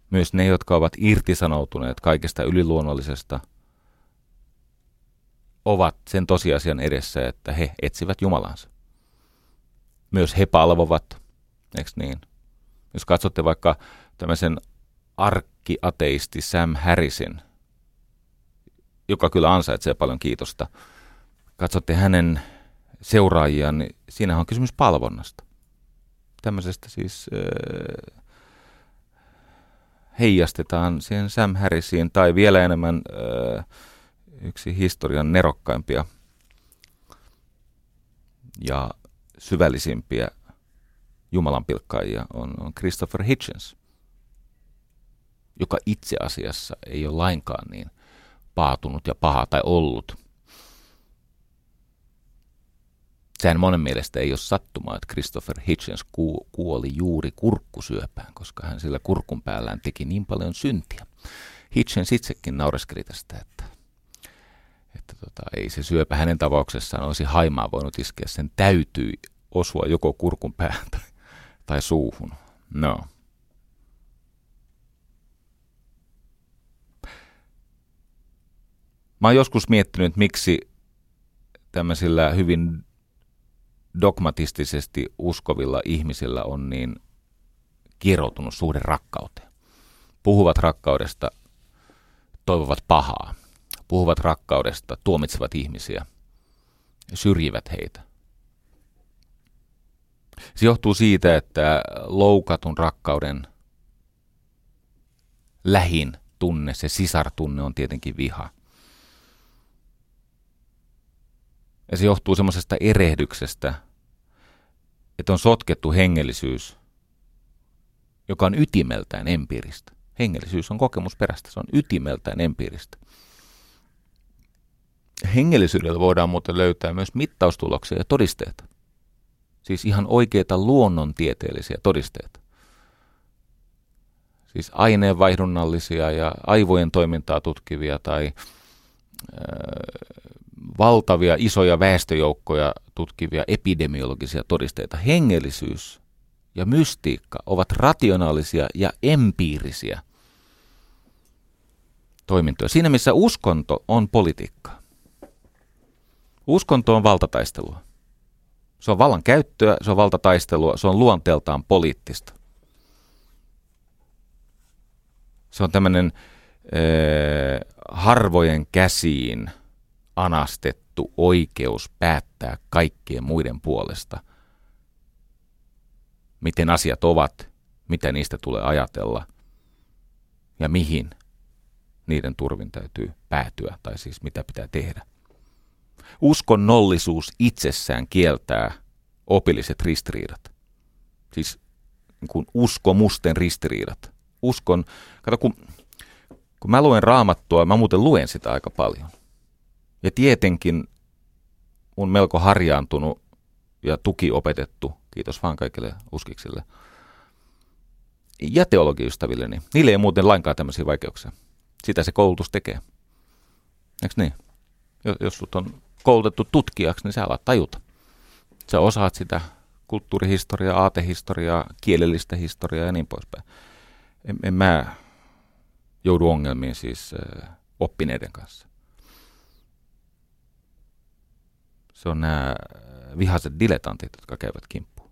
Myös ne, jotka ovat irtisanoutuneet kaikesta yliluonnollisesta, ovat sen tosiasian edessä, että he etsivät Jumalansa. Myös he palvovat, eikö niin? Jos katsotte vaikka tämmöisen arkkiateisti Sam Harrisin, joka kyllä ansaitsee paljon kiitosta, katsotte hänen seuraajiaan, niin siinä on kysymys palvonnasta. Tämmöisestä siis äh, heijastetaan siihen Sam Harrisiin tai vielä enemmän äh, yksi historian nerokkaimpia ja syvällisimpiä Jumalan pilkkaajia on, on Christopher Hitchens, joka itse asiassa ei ole lainkaan niin paatunut ja paha tai ollut. Sehän monen mielestä ei ole sattumaa, että Christopher Hitchens ku- kuoli juuri kurkkusyöpään, koska hän sillä kurkun päällään teki niin paljon syntiä. Hitchens itsekin naureskeli tästä, että, että tota, ei se syöpä hänen tapauksessaan olisi haimaa voinut iskeä. Sen täytyy osua joko kurkun päähän tai tai suuhun. No. Mä oon joskus miettinyt, miksi tämmöisillä hyvin dogmatistisesti uskovilla ihmisillä on niin kieroutunut suhde rakkauteen. Puhuvat rakkaudesta, toivovat pahaa. Puhuvat rakkaudesta, tuomitsevat ihmisiä, syrjivät heitä. Se johtuu siitä, että loukatun rakkauden lähin tunne, se sisartunne on tietenkin viha. Ja se johtuu semmoisesta erehdyksestä, että on sotkettu hengellisyys, joka on ytimeltään empiiristä. Hengellisyys on kokemusperäistä, se on ytimeltään empiiristä. Hengellisyydellä voidaan muuten löytää myös mittaustuloksia ja todisteita. Siis ihan oikeita luonnontieteellisiä todisteita. Siis aineenvaihdunnallisia ja aivojen toimintaa tutkivia tai äh, valtavia isoja väestöjoukkoja tutkivia epidemiologisia todisteita. Hengellisyys ja mystiikka ovat rationaalisia ja empiirisiä toimintoja. Siinä missä uskonto on politiikkaa. Uskonto on valtataistelua. Se on vallan käyttöä, se on valtataistelua, se on luonteeltaan poliittista. Se on tämmöinen harvojen käsiin anastettu oikeus päättää kaikkien muiden puolesta, miten asiat ovat, mitä niistä tulee ajatella ja mihin niiden turvin täytyy päätyä, tai siis mitä pitää tehdä. Uskonnollisuus itsessään kieltää opilliset ristiriidat. Siis niin kuin uskomusten ristiriidat. Uskon, kato kun, kun mä luen raamattua, mä muuten luen sitä aika paljon. Ja tietenkin mun melko harjaantunut ja tukiopetettu, kiitos vaan kaikille uskiksille, ja teologiystävilleni, niille ei muuten lainkaan tämmöisiä vaikeuksia. Sitä se koulutus tekee. Eikö niin? Jos sut on koulutettu tutkijaksi, niin sä alat tajuta. Sä osaat sitä kulttuurihistoriaa, aatehistoriaa, kielellistä historiaa ja niin poispäin. En, en mä joudu ongelmiin siis äh, oppineiden kanssa. Se on nämä vihaiset diletantit, jotka käyvät kimppuun.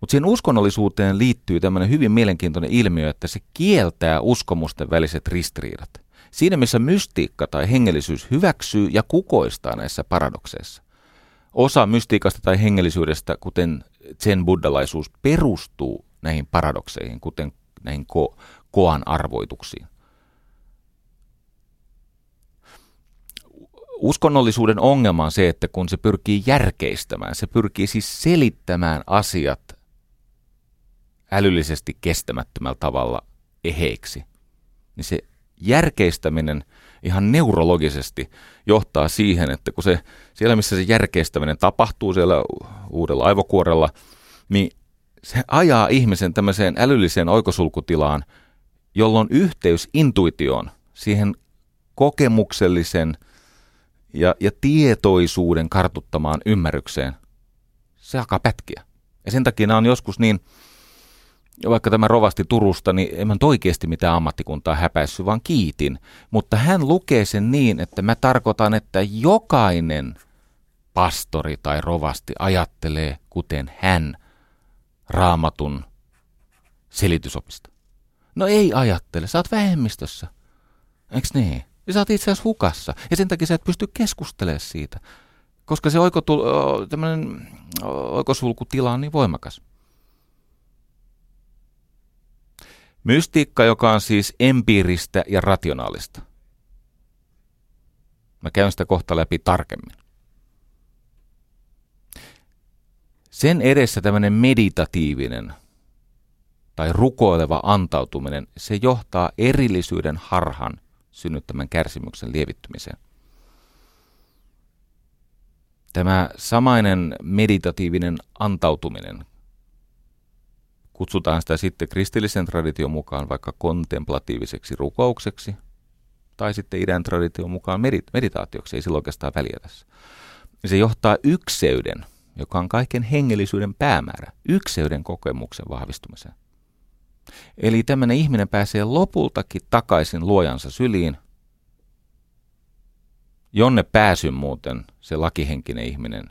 Mutta siihen uskonnollisuuteen liittyy tämmöinen hyvin mielenkiintoinen ilmiö, että se kieltää uskomusten väliset ristiriidat. Siinä missä mystiikka tai hengellisyys hyväksyy ja kukoistaa näissä paradokseissa. Osa mystiikasta tai hengellisyydestä, kuten zen buddhalaisuus, perustuu näihin paradokseihin, kuten näihin ko- koan arvoituksiin. Uskonnollisuuden ongelma on se, että kun se pyrkii järkeistämään, se pyrkii siis selittämään asiat älyllisesti kestämättömällä tavalla eheiksi, niin se järkeistäminen ihan neurologisesti johtaa siihen, että kun se siellä, missä se järkeistäminen tapahtuu siellä uudella aivokuorella, niin se ajaa ihmisen tämmöiseen älylliseen oikosulkutilaan, jolloin yhteys intuitioon, siihen kokemuksellisen ja, ja tietoisuuden kartuttamaan ymmärrykseen, se alkaa pätkiä. Ja sen takia nämä on joskus niin, vaikka tämä rovasti Turusta, niin en mä oikeasti mitään ammattikuntaa häpäissy, vaan kiitin. Mutta hän lukee sen niin, että mä tarkoitan, että jokainen pastori tai rovasti ajattelee kuten hän raamatun selitysopista. No ei ajattele, sä oot vähemmistössä. Eiks niin? Ja sä oot itse asiassa hukassa. Ja sen takia sä et pysty keskustelemaan siitä. Koska se oikotul, oikosulkutila on niin voimakas. Mystiikka, joka on siis empiiristä ja rationaalista. Mä käyn sitä kohta läpi tarkemmin. Sen edessä tämmöinen meditatiivinen tai rukoileva antautuminen, se johtaa erillisyyden harhan synnyttämän kärsimyksen lievittymiseen. Tämä samainen meditatiivinen antautuminen, kutsutaan sitä sitten kristillisen tradition mukaan vaikka kontemplatiiviseksi rukoukseksi, tai sitten idän tradition mukaan meditaatioksi, ei sillä oikeastaan väliä tässä. Se johtaa ykseyden, joka on kaiken hengellisyyden päämäärä, ykseyden kokemuksen vahvistumiseen. Eli tämmöinen ihminen pääsee lopultakin takaisin luojansa syliin, jonne pääsyn muuten se lakihenkinen ihminen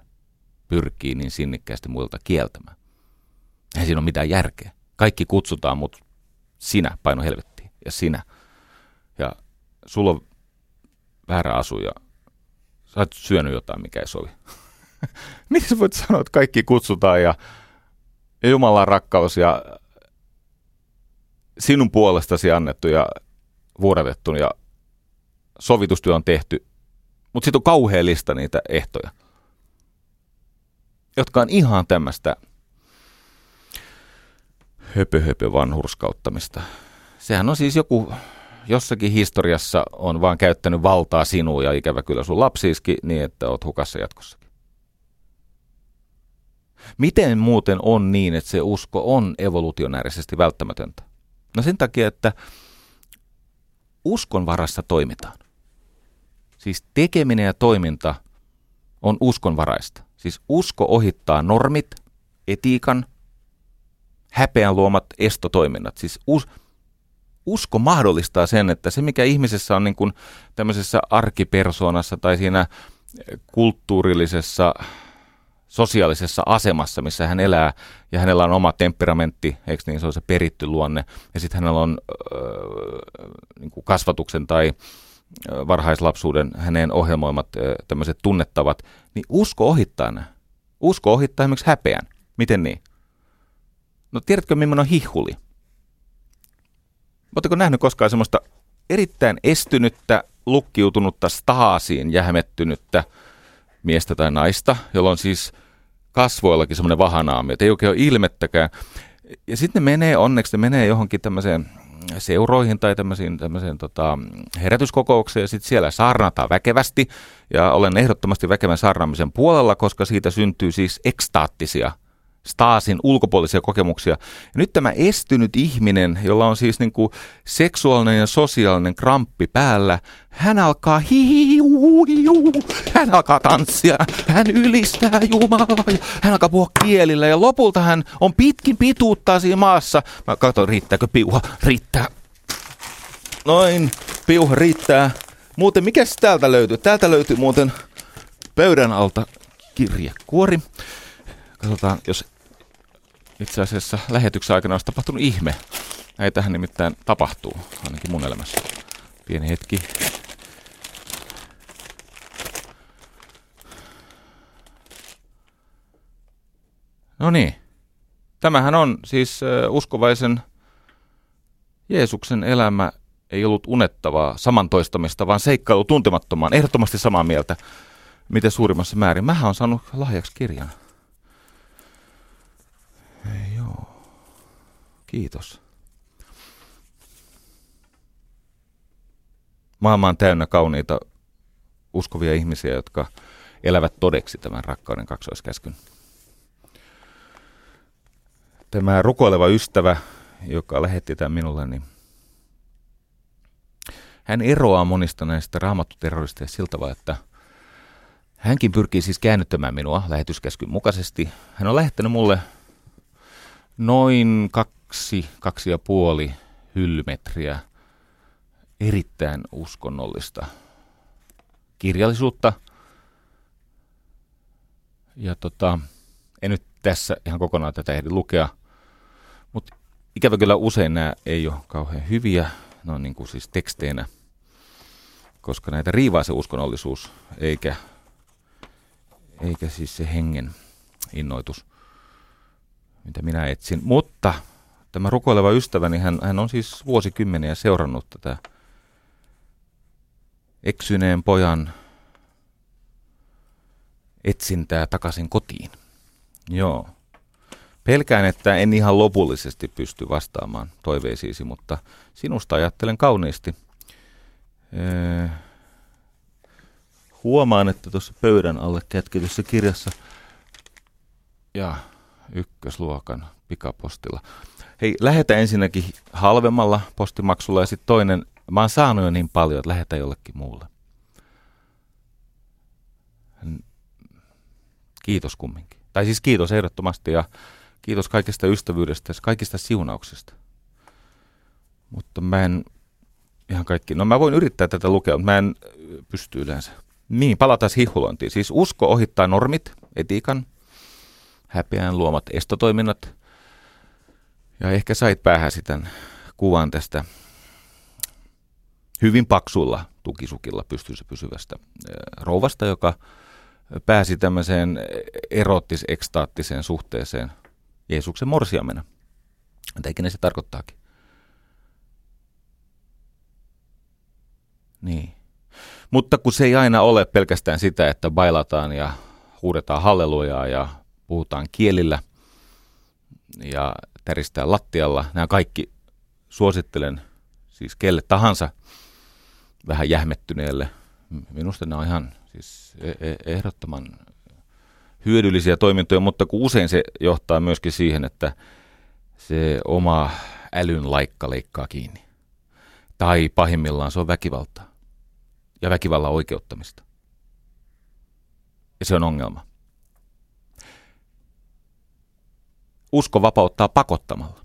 pyrkii niin sinnikkäästi muilta kieltämään. Ei siinä ole mitään järkeä. Kaikki kutsutaan, mutta sinä paino helvettiin ja sinä. Ja sulla on väärä asu ja sä oot syönyt jotain, mikä ei sovi. *laughs* Miten sä voit sanoa, että kaikki kutsutaan ja, ja Jumalan rakkaus ja sinun puolestasi annettu ja vuodatettu ja sovitustyö on tehty, mutta sitten on kauhea lista niitä ehtoja, jotka on ihan tämmöistä höpö, höpö vanhurskauttamista. Sehän on siis joku, jossakin historiassa on vaan käyttänyt valtaa sinua ja ikävä kyllä sun lapsiiskin niin, että oot hukassa jatkossakin. Miten muuten on niin, että se usko on evolutionäärisesti välttämätöntä? No sen takia, että uskon varassa toimitaan. Siis tekeminen ja toiminta on uskonvaraista. Siis usko ohittaa normit, etiikan, häpeän luomat estotoiminnat. Siis us, usko mahdollistaa sen, että se mikä ihmisessä on niin kuin tämmöisessä arkipersoonassa tai siinä kulttuurillisessa sosiaalisessa asemassa, missä hän elää, ja hänellä on oma temperamentti, eikö niin, se on se peritty luonne, ja sitten hänellä on äh, niin kuin kasvatuksen tai varhaislapsuuden häneen ohjelmoimat äh, tämmöiset tunnettavat, niin usko ohittaa nämä. Usko ohittaa esimerkiksi häpeän. Miten niin? No tiedätkö, millainen on hihuli? Oletteko nähnyt koskaan semmoista erittäin estynyttä, lukkiutunutta staasiin jähmettynyttä miestä tai naista, jolla on siis kasvoillakin semmoinen vahanaami, että ei oikein ole ilmettäkään. Ja sitten ne menee, onneksi ne menee johonkin tämmöiseen seuroihin tai tämmöisiin, tämmöiseen tota, herätyskokoukseen ja sitten siellä saarnataan väkevästi ja olen ehdottomasti väkevän saarnaamisen puolella, koska siitä syntyy siis ekstaattisia staasin ulkopuolisia kokemuksia. Ja nyt tämä estynyt ihminen, jolla on siis niin kuin seksuaalinen ja sosiaalinen kramppi päällä, hän alkaa hihiu, hän alkaa tanssia, hän ylistää Jumalaa hän alkaa puhua kielillä ja lopulta hän on pitkin pituuttaa siinä maassa. Mä katson, riittääkö piuha, riittää. Noin, piuha riittää. Muuten, mikä täältä löytyy? Täältä löytyy muuten pöydän alta kirjekuori. Katsotaan, jos itse asiassa lähetyksen aikana olisi tapahtunut ihme. Näitähän nimittäin tapahtuu, ainakin mun elämässä. Pieni hetki. No niin. Tämähän on siis uskovaisen Jeesuksen elämä ei ollut unettavaa samantoistamista, vaan seikkailu tuntemattomaan. Ehdottomasti samaa mieltä, miten suurimmassa määrin. Mähän on saanut lahjaksi kirjan. Ei, joo. Kiitos. Maailma on täynnä kauniita uskovia ihmisiä, jotka elävät todeksi tämän rakkauden kaksoiskäskyn. Tämä rukoileva ystävä, joka lähetti tämän minulle, niin hän eroaa monista näistä raamattuterroristeista siltä tavalla, että hänkin pyrkii siis käännyttämään minua lähetyskäskyn mukaisesti. Hän on lähettänyt mulle noin kaksi, kaksi ja puoli hyllymetriä erittäin uskonnollista kirjallisuutta. Ja tota, en nyt tässä ihan kokonaan tätä ehdi lukea, mutta ikävä kyllä usein nämä ei ole kauhean hyviä, ne on niin kuin siis teksteinä, koska näitä riivaa se uskonnollisuus, eikä, eikä siis se hengen innoitus – mitä minä etsin. Mutta tämä rukoileva ystäväni, hän, hän on siis vuosikymmeniä seurannut tätä eksyneen pojan etsintää takaisin kotiin. Joo. Pelkään, että en ihan lopullisesti pysty vastaamaan toiveisiisi, mutta sinusta ajattelen kauniisti. Ee, huomaan, että tuossa pöydän alle kätketyssä kirjassa ja ykkösluokan pikapostilla. Hei, lähetä ensinnäkin halvemmalla postimaksulla ja sitten toinen, mä oon saanut jo niin paljon, että lähetä jollekin muulle. Kiitos kumminkin. Tai siis kiitos ehdottomasti ja kiitos kaikesta ystävyydestä ja kaikista siunauksista. Mutta mä en ihan kaikki, no mä voin yrittää tätä lukea, mutta mä en pysty yleensä. Niin, palataan hihulointiin. Siis usko ohittaa normit, etiikan, häpeän luomat estotoiminnot. Ja ehkä sait päähäsi tämän kuvan tästä hyvin paksulla tukisukilla pystyssä pysyvästä rouvasta, joka pääsi tämmöiseen erottis-ekstaattiseen suhteeseen Jeesuksen morsiamena. Mitä ikinä se tarkoittaakin. Niin. Mutta kun se ei aina ole pelkästään sitä, että bailataan ja huudetaan hallelujaa ja puhutaan kielillä ja täristää lattialla. Nämä kaikki suosittelen siis kelle tahansa vähän jähmettyneelle. Minusta nämä on ihan siis e- e- ehdottoman hyödyllisiä toimintoja, mutta kun usein se johtaa myöskin siihen, että se oma älyn laikka leikkaa kiinni. Tai pahimmillaan se on väkivaltaa ja väkivallan oikeuttamista. Ja se on ongelma. Usko vapauttaa pakottamalla.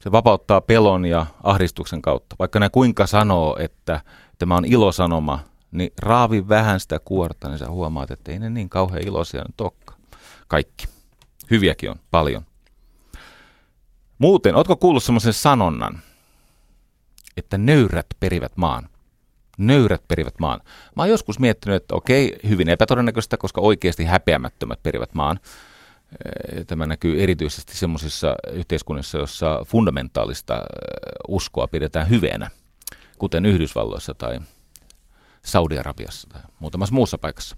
Se vapauttaa pelon ja ahdistuksen kautta. Vaikka ne kuinka sanoo, että tämä on ilosanoma, niin raavi vähän sitä kuorta, niin sä huomaat, että ei ne niin kauhean iloisia nyt olekaan. Kaikki. Hyviäkin on paljon. Muuten, ootko kuullut semmoisen sanonnan, että nöyrät perivät maan? Nöyrät perivät maan. Mä oon joskus miettinyt, että okei, hyvin epätodennäköistä, koska oikeasti häpeämättömät perivät maan. Tämä näkyy erityisesti semmoisissa yhteiskunnissa, joissa fundamentaalista uskoa pidetään hyveenä, kuten Yhdysvalloissa tai Saudi-Arabiassa tai muutamassa muussa paikassa.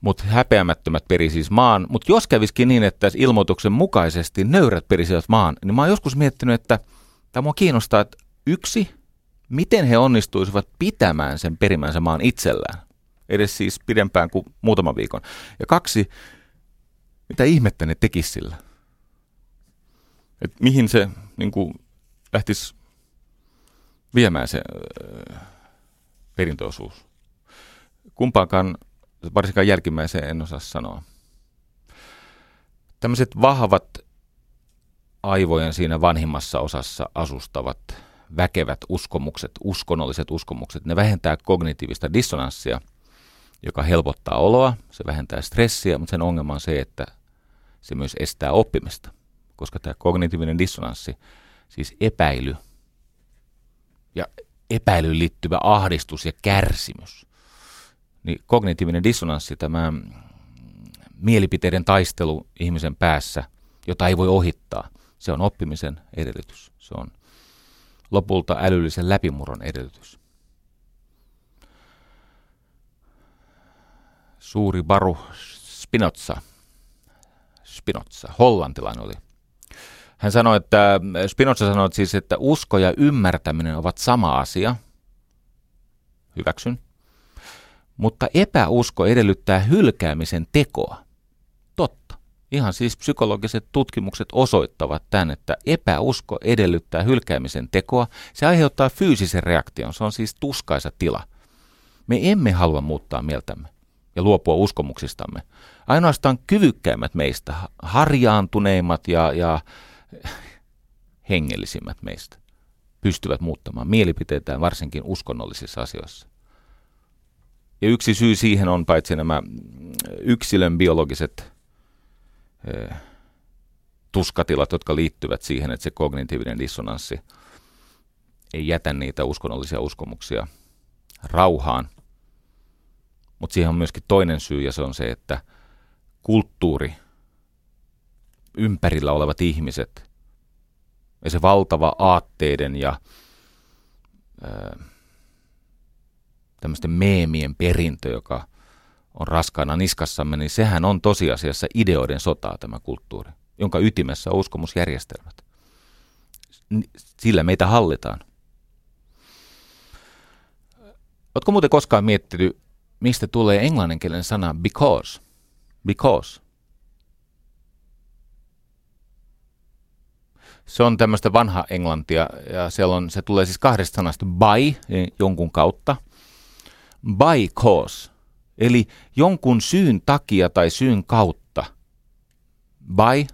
Mutta häpeämättömät peri siis maan. Mutta jos käviskin niin, että ilmoituksen mukaisesti nöyrät perisivät maan, niin mä oon joskus miettinyt, että tämä mua kiinnostaa, että yksi, miten he onnistuisivat pitämään sen perimänsä maan itsellään. Edes siis pidempään kuin muutama viikon. Ja kaksi, mitä ihmettä ne tekisi sillä? Et mihin se niin kuin, lähtisi viemään se äh, perintöosuus? Kumpaankaan, varsinkaan jälkimmäiseen en osaa sanoa. Tämmöiset vahvat aivojen siinä vanhimmassa osassa asustavat väkevät uskomukset, uskonnolliset uskomukset, ne vähentää kognitiivista dissonanssia – joka helpottaa oloa, se vähentää stressiä, mutta sen ongelma on se, että se myös estää oppimista, koska tämä kognitiivinen dissonanssi, siis epäily ja epäilyyn liittyvä ahdistus ja kärsimys, niin kognitiivinen dissonanssi, tämä mielipiteiden taistelu ihmisen päässä, jota ei voi ohittaa, se on oppimisen edellytys. Se on lopulta älyllisen läpimurron edellytys. suuri Baru Spinoza, Spinoza, hollantilainen oli. Hän sanoi, että Spinoza sanoi siis, että usko ja ymmärtäminen ovat sama asia. Hyväksyn. Mutta epäusko edellyttää hylkäämisen tekoa. Totta. Ihan siis psykologiset tutkimukset osoittavat tämän, että epäusko edellyttää hylkäämisen tekoa. Se aiheuttaa fyysisen reaktion. Se on siis tuskaisa tila. Me emme halua muuttaa mieltämme ja luopua uskomuksistamme. Ainoastaan kyvykkäimmät meistä, harjaantuneimmat ja, ja *laughs* hengellisimmät meistä pystyvät muuttamaan mielipiteitään varsinkin uskonnollisissa asioissa. Ja yksi syy siihen on paitsi nämä yksilön biologiset eh, tuskatilat, jotka liittyvät siihen, että se kognitiivinen dissonanssi ei jätä niitä uskonnollisia uskomuksia rauhaan, mutta siihen on myöskin toinen syy ja se on se, että kulttuuri, ympärillä olevat ihmiset ja se valtava aatteiden ja tämmöisten meemien perintö, joka on raskaana niskassamme, niin sehän on tosiasiassa ideoiden sotaa tämä kulttuuri, jonka ytimessä on uskomusjärjestelmät. Sillä meitä hallitaan. Oletko muuten koskaan miettinyt mistä tulee englanninkielinen sana because. Because. Se on tämmöistä vanha englantia ja siellä on, se tulee siis kahdesta sanasta by, jonkun kautta. By cause, eli jonkun syyn takia tai syyn kautta. By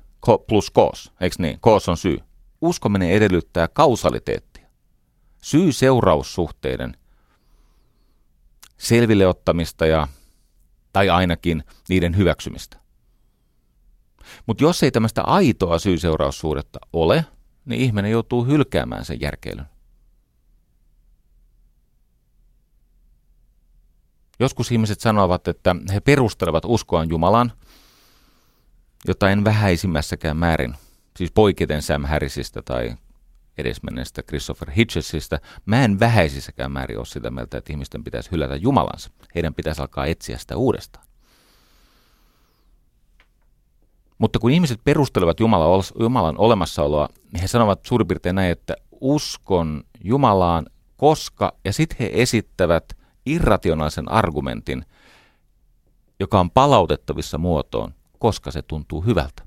plus cause, eikö niin? Cause on syy. Uskominen edellyttää kausaliteettia. Syy-seuraussuhteiden selville ottamista ja, tai ainakin niiden hyväksymistä. Mutta jos ei tämmöistä aitoa syy-seuraussuhdetta ole, niin ihminen joutuu hylkäämään sen järkeilyn. Joskus ihmiset sanovat, että he perustelevat uskoaan Jumalan, jota en vähäisimmässäkään määrin, siis poiketen Sam Harrisista tai edesmenneestä Christopher Hitchesistä, mä en vähäisissäkään määrin ole sitä mieltä, että ihmisten pitäisi hylätä Jumalansa. Heidän pitäisi alkaa etsiä sitä uudestaan. Mutta kun ihmiset perustelevat Jumalan, Jumalan olemassaoloa, niin he sanovat suurin piirtein näin, että uskon Jumalaan, koska, ja sitten he esittävät irrationaalisen argumentin, joka on palautettavissa muotoon, koska se tuntuu hyvältä.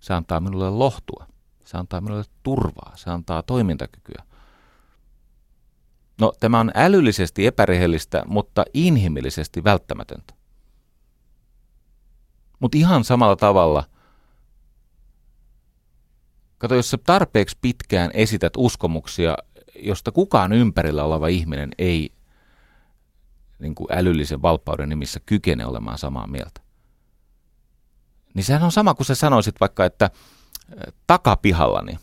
Se antaa minulle lohtua. Se antaa minulle turvaa. Se antaa toimintakykyä. No, tämä on älyllisesti epärehellistä, mutta inhimillisesti välttämätöntä. Mutta ihan samalla tavalla, kato, jos sä tarpeeksi pitkään esität uskomuksia, josta kukaan ympärillä oleva ihminen ei niin kuin älyllisen valppauden nimissä kykene olemaan samaa mieltä. Niin sehän on sama kuin sä sanoisit vaikka, että takapihallani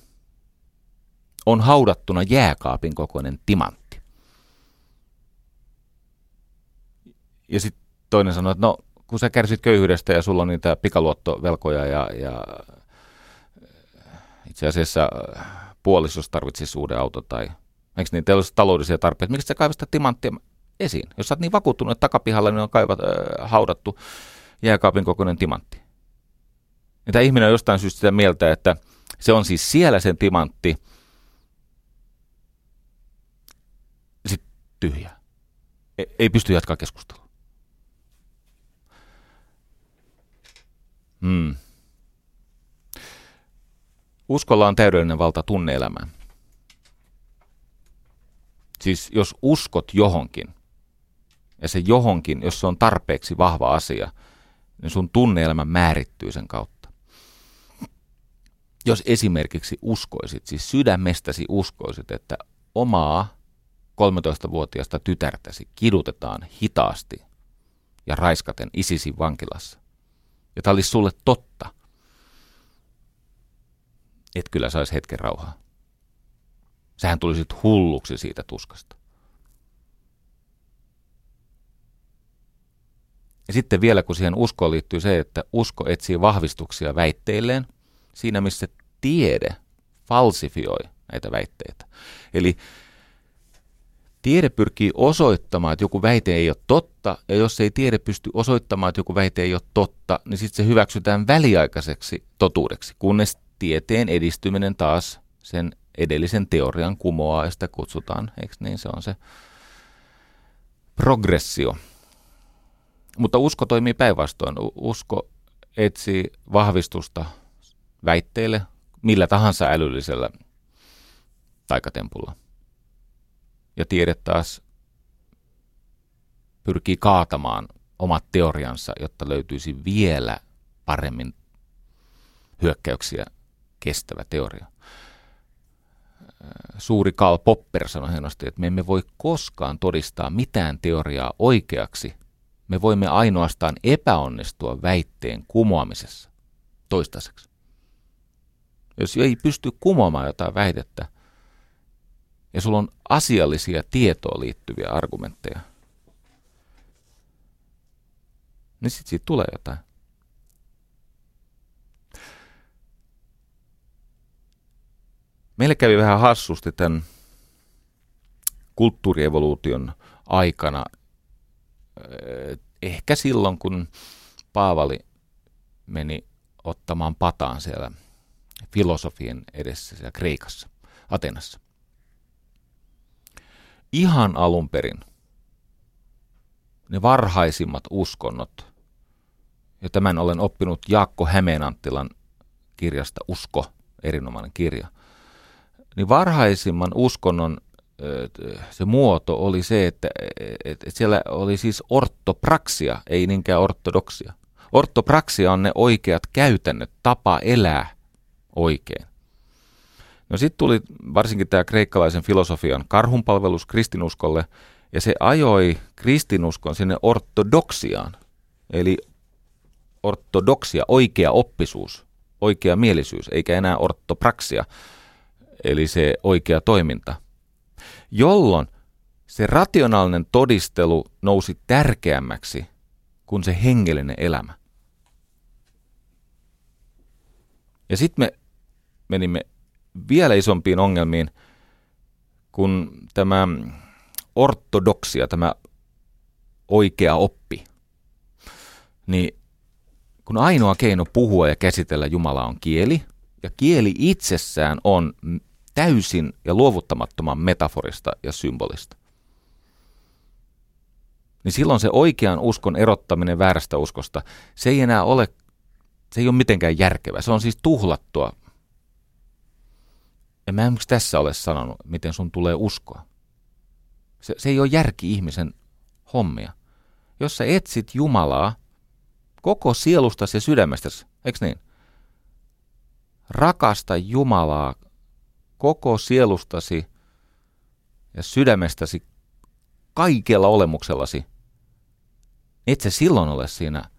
on haudattuna jääkaapin kokoinen timantti. Ja sitten toinen sanoo, että no kun sä kärsit köyhyydestä ja sulla on niitä pikaluottovelkoja ja, ja itse asiassa puolisos tarvitsisi uuden auto tai eikö niin, teillä olisi taloudellisia tarpeita, miksi sä kaivasta timanttia esiin? Jos sä oot niin vakuuttunut, että takapihalla niin on kaivat, äh, haudattu jääkaapin kokoinen timantti. Ja tämä ihminen on jostain syystä sitä mieltä, että se on siis siellä sen timantti, sitten tyhjä. Ei, ei pysty jatkaa keskustelua. Hmm. Uskolla on täydellinen valta tunneelämään. Siis jos uskot johonkin, ja se johonkin, jos se on tarpeeksi vahva asia, niin sun tunneelämä määrittyy sen kautta. Jos esimerkiksi uskoisit, siis sydämestäsi uskoisit, että omaa 13-vuotiaasta tytärtäsi kidutetaan hitaasti ja raiskaten isisin vankilassa, ja tämä olisi sulle totta, et kyllä saisi hetken rauhaa. Sähän tulisit hulluksi siitä tuskasta. Ja sitten vielä, kun siihen uskoon liittyy se, että usko etsii vahvistuksia väitteilleen, siinä missä tiede falsifioi näitä väitteitä. Eli tiede pyrkii osoittamaan, että joku väite ei ole totta, ja jos ei tiede pysty osoittamaan, että joku väite ei ole totta, niin sitten se hyväksytään väliaikaiseksi totuudeksi, kunnes tieteen edistyminen taas sen edellisen teorian kumoaa, ja sitä kutsutaan, eikö niin, se on se progressio. Mutta usko toimii päinvastoin. Usko etsii vahvistusta väitteille millä tahansa älyllisellä taikatempulla. Ja tiede taas pyrkii kaatamaan omat teoriansa, jotta löytyisi vielä paremmin hyökkäyksiä kestävä teoria. Suuri Karl Popper sanoi hienosti, että me emme voi koskaan todistaa mitään teoriaa oikeaksi. Me voimme ainoastaan epäonnistua väitteen kumoamisessa toistaiseksi. Jos ei pysty kumoamaan jotain väitettä, ja sulla on asiallisia tietoon liittyviä argumentteja, niin sitten siitä tulee jotain. Meille kävi vähän hassusti tämän kulttuurievoluution aikana, eh, ehkä silloin kun Paavali meni ottamaan pataan siellä filosofien edessä siellä Kreikassa, Atenassa. Ihan alun perin ne varhaisimmat uskonnot, ja tämän olen oppinut Jaakko Hämeenanttilan kirjasta Usko, erinomainen kirja – niin varhaisimman uskonnon se muoto oli se, että, että siellä oli siis ortopraksia, ei niinkään ortodoksia. Ortopraksia on ne oikeat käytännöt, tapa elää oikein. No sitten tuli varsinkin tämä kreikkalaisen filosofian karhunpalvelus kristinuskolle, ja se ajoi kristinuskon sinne ortodoksiaan, eli ortodoksia, oikea oppisuus, oikea mielisyys, eikä enää ortopraksia, eli se oikea toiminta, jolloin se rationaalinen todistelu nousi tärkeämmäksi kuin se hengellinen elämä. Ja sitten me menimme vielä isompiin ongelmiin, kun tämä ortodoksia, tämä oikea oppi, niin kun ainoa keino puhua ja käsitellä Jumalaa on kieli, ja kieli itsessään on täysin ja luovuttamattoman metaforista ja symbolista, niin silloin se oikean uskon erottaminen väärästä uskosta, se ei enää ole, se ei ole mitenkään järkevä. Se on siis tuhlattua. Ja mä en tässä ole sanonut, miten sun tulee uskoa. Se, se ei ole järki ihmisen hommia. Jos sä etsit Jumalaa koko sielustasi ja sydämestäsi, eikö niin? Rakasta Jumalaa koko sielustasi ja sydämestäsi kaikella olemuksellasi, et sä silloin ole siinä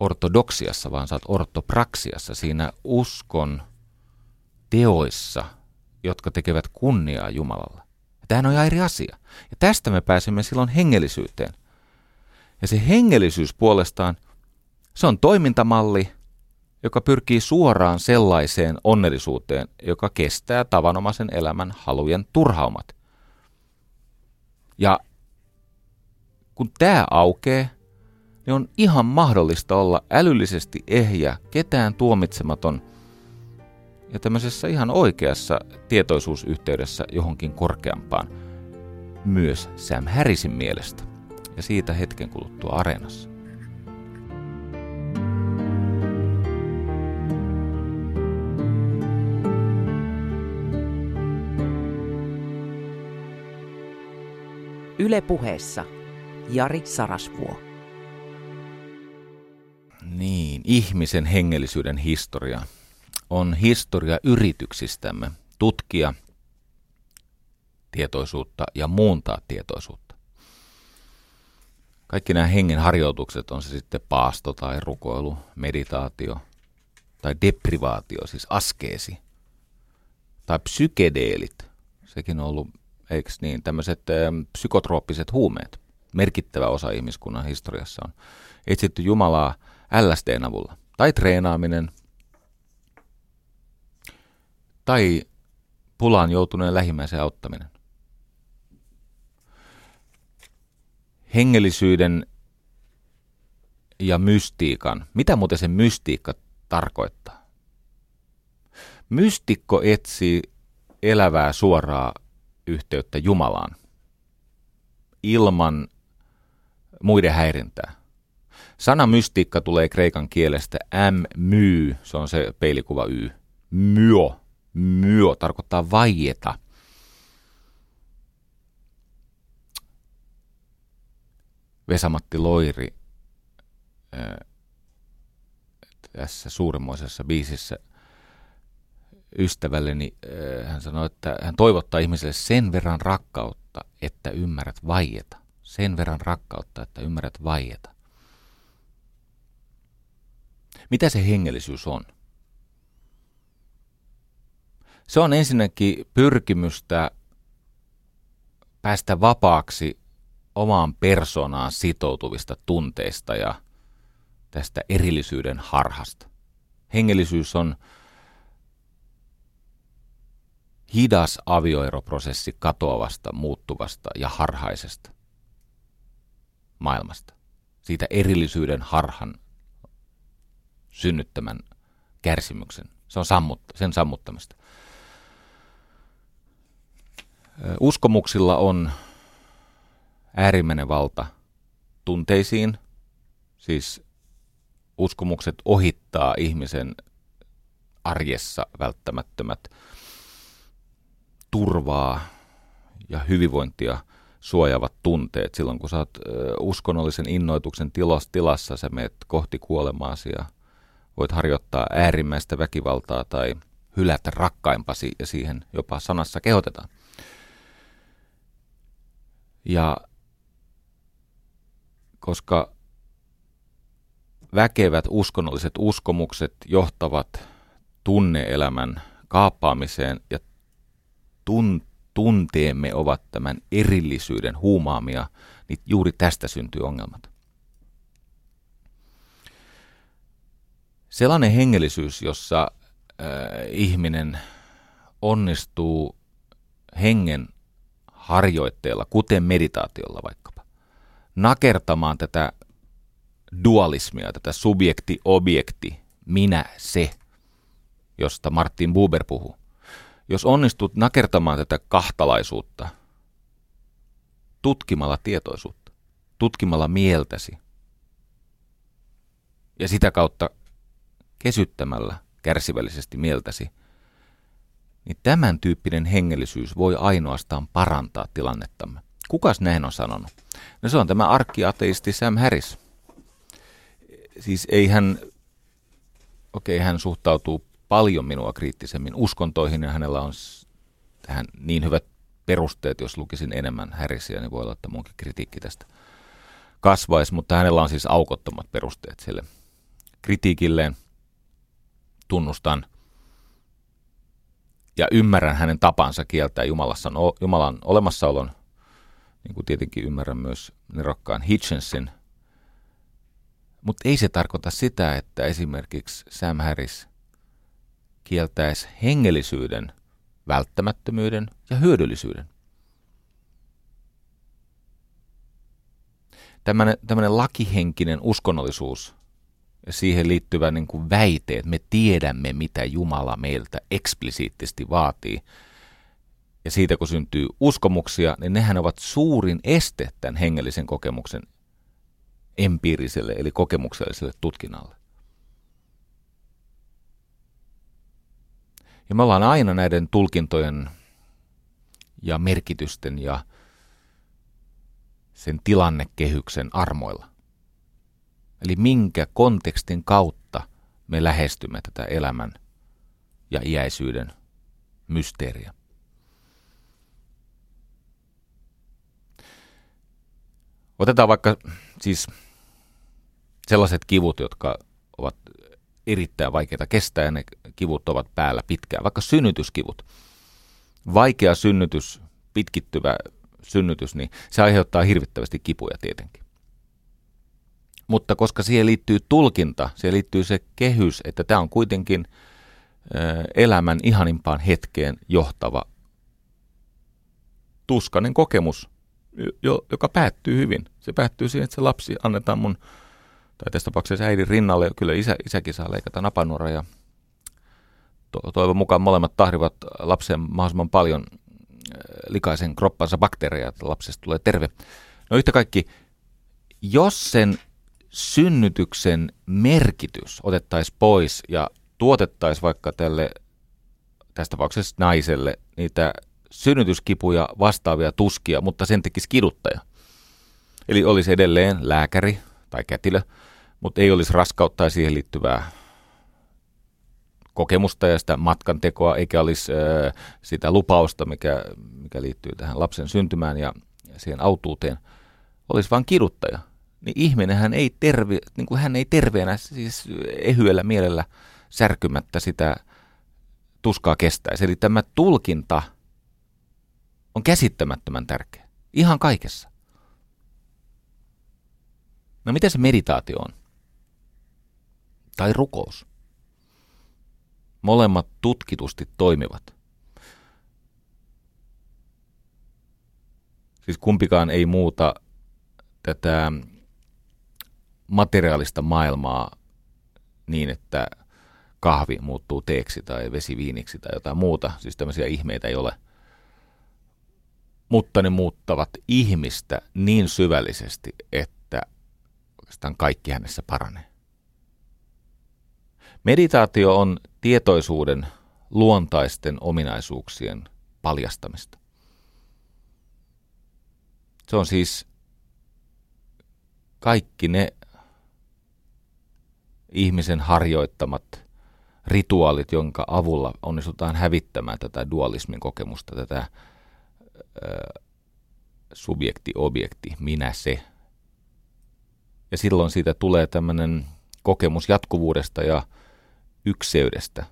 ortodoksiassa, vaan sä oot ortopraksiassa, siinä uskon teoissa, jotka tekevät kunniaa Jumalalle. Tämähän on eri asia. Ja tästä me pääsemme silloin hengellisyyteen. Ja se hengellisyys puolestaan, se on toimintamalli, joka pyrkii suoraan sellaiseen onnellisuuteen, joka kestää tavanomaisen elämän halujen turhaumat. Ja kun tämä aukeaa, niin on ihan mahdollista olla älyllisesti ehjä, ketään tuomitsematon ja tämmöisessä ihan oikeassa tietoisuusyhteydessä johonkin korkeampaan, myös Sam Harrisin mielestä. Ja siitä hetken kuluttua areenassa. Yle puheessa Jari Sarasvuo. Niin, ihmisen hengellisyyden historia on historia yrityksistämme tutkia tietoisuutta ja muuntaa tietoisuutta. Kaikki nämä hengen harjoitukset, on se sitten paasto tai rukoilu, meditaatio tai deprivaatio, siis askeesi, tai psykedeelit, sekin on ollut, eikö niin, tämmöiset psykotrooppiset huumeet merkittävä osa ihmiskunnan historiassa on etsitty Jumalaa LSDn avulla. Tai treenaaminen, tai pulaan joutuneen lähimmäisen auttaminen. Hengellisyyden ja mystiikan. Mitä muuten se mystiikka tarkoittaa? Mystikko etsii elävää suoraa yhteyttä Jumalaan ilman muiden häirintää. Sana mystiikka tulee kreikan kielestä m my, se on se peilikuva y. Myö, myö tarkoittaa vaieta. Vesamatti Loiri tässä suuremmoisessa biisissä ystävälleni, hän sanoi, että hän toivottaa ihmiselle sen verran rakkautta, että ymmärrät vaieta sen verran rakkautta, että ymmärrät vaieta. Mitä se hengellisyys on? Se on ensinnäkin pyrkimystä päästä vapaaksi omaan persoonaan sitoutuvista tunteista ja tästä erillisyyden harhasta. Hengellisyys on hidas avioeroprosessi katoavasta, muuttuvasta ja harhaisesta maailmasta. Siitä erillisyyden harhan synnyttämän kärsimyksen. Se on sammut, sen sammuttamista. Uskomuksilla on äärimmäinen valta tunteisiin, siis uskomukset ohittaa ihmisen arjessa välttämättömät turvaa ja hyvinvointia suojavat tunteet. Silloin kun sä oot uskonnollisen innoituksen tilas, tilassa, sä meet kohti kuolemaasi ja voit harjoittaa äärimmäistä väkivaltaa tai hylätä rakkaimpasi ja siihen jopa sanassa kehotetaan. Ja koska väkevät uskonnolliset uskomukset johtavat tunneelämän kaappaamiseen ja tun, tunteemme ovat tämän erillisyyden huumaamia, niin juuri tästä syntyy ongelmat. Sellainen hengellisyys, jossa äh, ihminen onnistuu hengen harjoitteella, kuten meditaatiolla vaikkapa, nakertamaan tätä dualismia, tätä subjekti-objekti, minä-se, josta Martin Buber puhuu. Jos onnistut nakertamaan tätä kahtalaisuutta tutkimalla tietoisuutta, tutkimalla mieltäsi ja sitä kautta kesyttämällä kärsivällisesti mieltäsi, niin tämän tyyppinen hengellisyys voi ainoastaan parantaa tilannettamme. Kukas näin on sanonut? No se on tämä arkkiateisti Sam Harris. Siis ei hän, okei okay, hän suhtautuu paljon minua kriittisemmin uskontoihin ja hänellä on tähän niin hyvät perusteet, jos lukisin enemmän Harrisia, niin voi olla, että munkin kritiikki tästä kasvaisi, mutta hänellä on siis aukottomat perusteet sille kritiikilleen. Tunnustan ja ymmärrän hänen tapansa kieltää Jumalassa, Jumalan olemassaolon, niin kuin tietenkin ymmärrän myös nerokkaan Hitchensin. Mutta ei se tarkoita sitä, että esimerkiksi Sam Harris kieltäisi hengellisyyden, välttämättömyyden ja hyödyllisyyden. Tällainen lakihenkinen uskonnollisuus siihen liittyvä niin kuin väite, että me tiedämme, mitä Jumala meiltä eksplisiittisesti vaatii. Ja siitä kun syntyy uskomuksia, niin nehän ovat suurin este tämän hengellisen kokemuksen empiiriselle eli kokemukselliselle tutkinnalle. Ja me ollaan aina näiden tulkintojen ja merkitysten ja sen tilannekehyksen armoilla. Eli minkä kontekstin kautta me lähestymme tätä elämän ja iäisyyden mysteeriä. Otetaan vaikka siis sellaiset kivut, jotka ovat erittäin vaikeita kestää ja ne kivut ovat päällä pitkään. Vaikka synnytyskivut. Vaikea synnytys, pitkittyvä synnytys, niin se aiheuttaa hirvittävästi kipuja tietenkin. Mutta koska siihen liittyy tulkinta, siihen liittyy se kehys, että tämä on kuitenkin elämän ihanimpaan hetkeen johtava tuskainen kokemus, joka päättyy hyvin. Se päättyy siihen, että se lapsi annetaan mun tai tässä tapauksessa äidin rinnalle, kyllä isä, isäkin saa leikata napanuora ja to, toivon mukaan molemmat tahrivat lapsen mahdollisimman paljon likaisen kroppansa bakteereja, että lapsesta tulee terve. No yhtä kaikki, jos sen synnytyksen merkitys otettaisiin pois ja tuotettaisiin vaikka tälle, tässä tapauksessa naiselle, niitä synnytyskipuja vastaavia tuskia, mutta sen tekisi kiduttaja. Eli olisi edelleen lääkäri tai kätilö, mutta ei olisi raskautta ja siihen liittyvää kokemusta ja sitä matkantekoa, eikä olisi äh, sitä lupausta, mikä, mikä liittyy tähän lapsen syntymään ja, ja siihen autuuteen, olisi vain kiduttaja. Niin ihminenhän ei, terve, niin kuin hän ei terveenä, siis ehyellä mielellä särkymättä sitä tuskaa kestäisi. Eli tämä tulkinta on käsittämättömän tärkeä. Ihan kaikessa. No mitä se meditaatio on? tai rukous. Molemmat tutkitusti toimivat. Siis kumpikaan ei muuta tätä materiaalista maailmaa niin, että kahvi muuttuu teeksi tai vesi viiniksi tai jotain muuta. Siis tämmöisiä ihmeitä ei ole. Mutta ne muuttavat ihmistä niin syvällisesti, että oikeastaan kaikki hänessä paranee. Meditaatio on tietoisuuden luontaisten ominaisuuksien paljastamista. Se on siis kaikki ne ihmisen harjoittamat rituaalit, jonka avulla onnistutaan hävittämään tätä dualismin kokemusta, tätä subjekti-objekti, minä se. Ja silloin siitä tulee tämmöinen kokemus jatkuvuudesta ja ykseydestä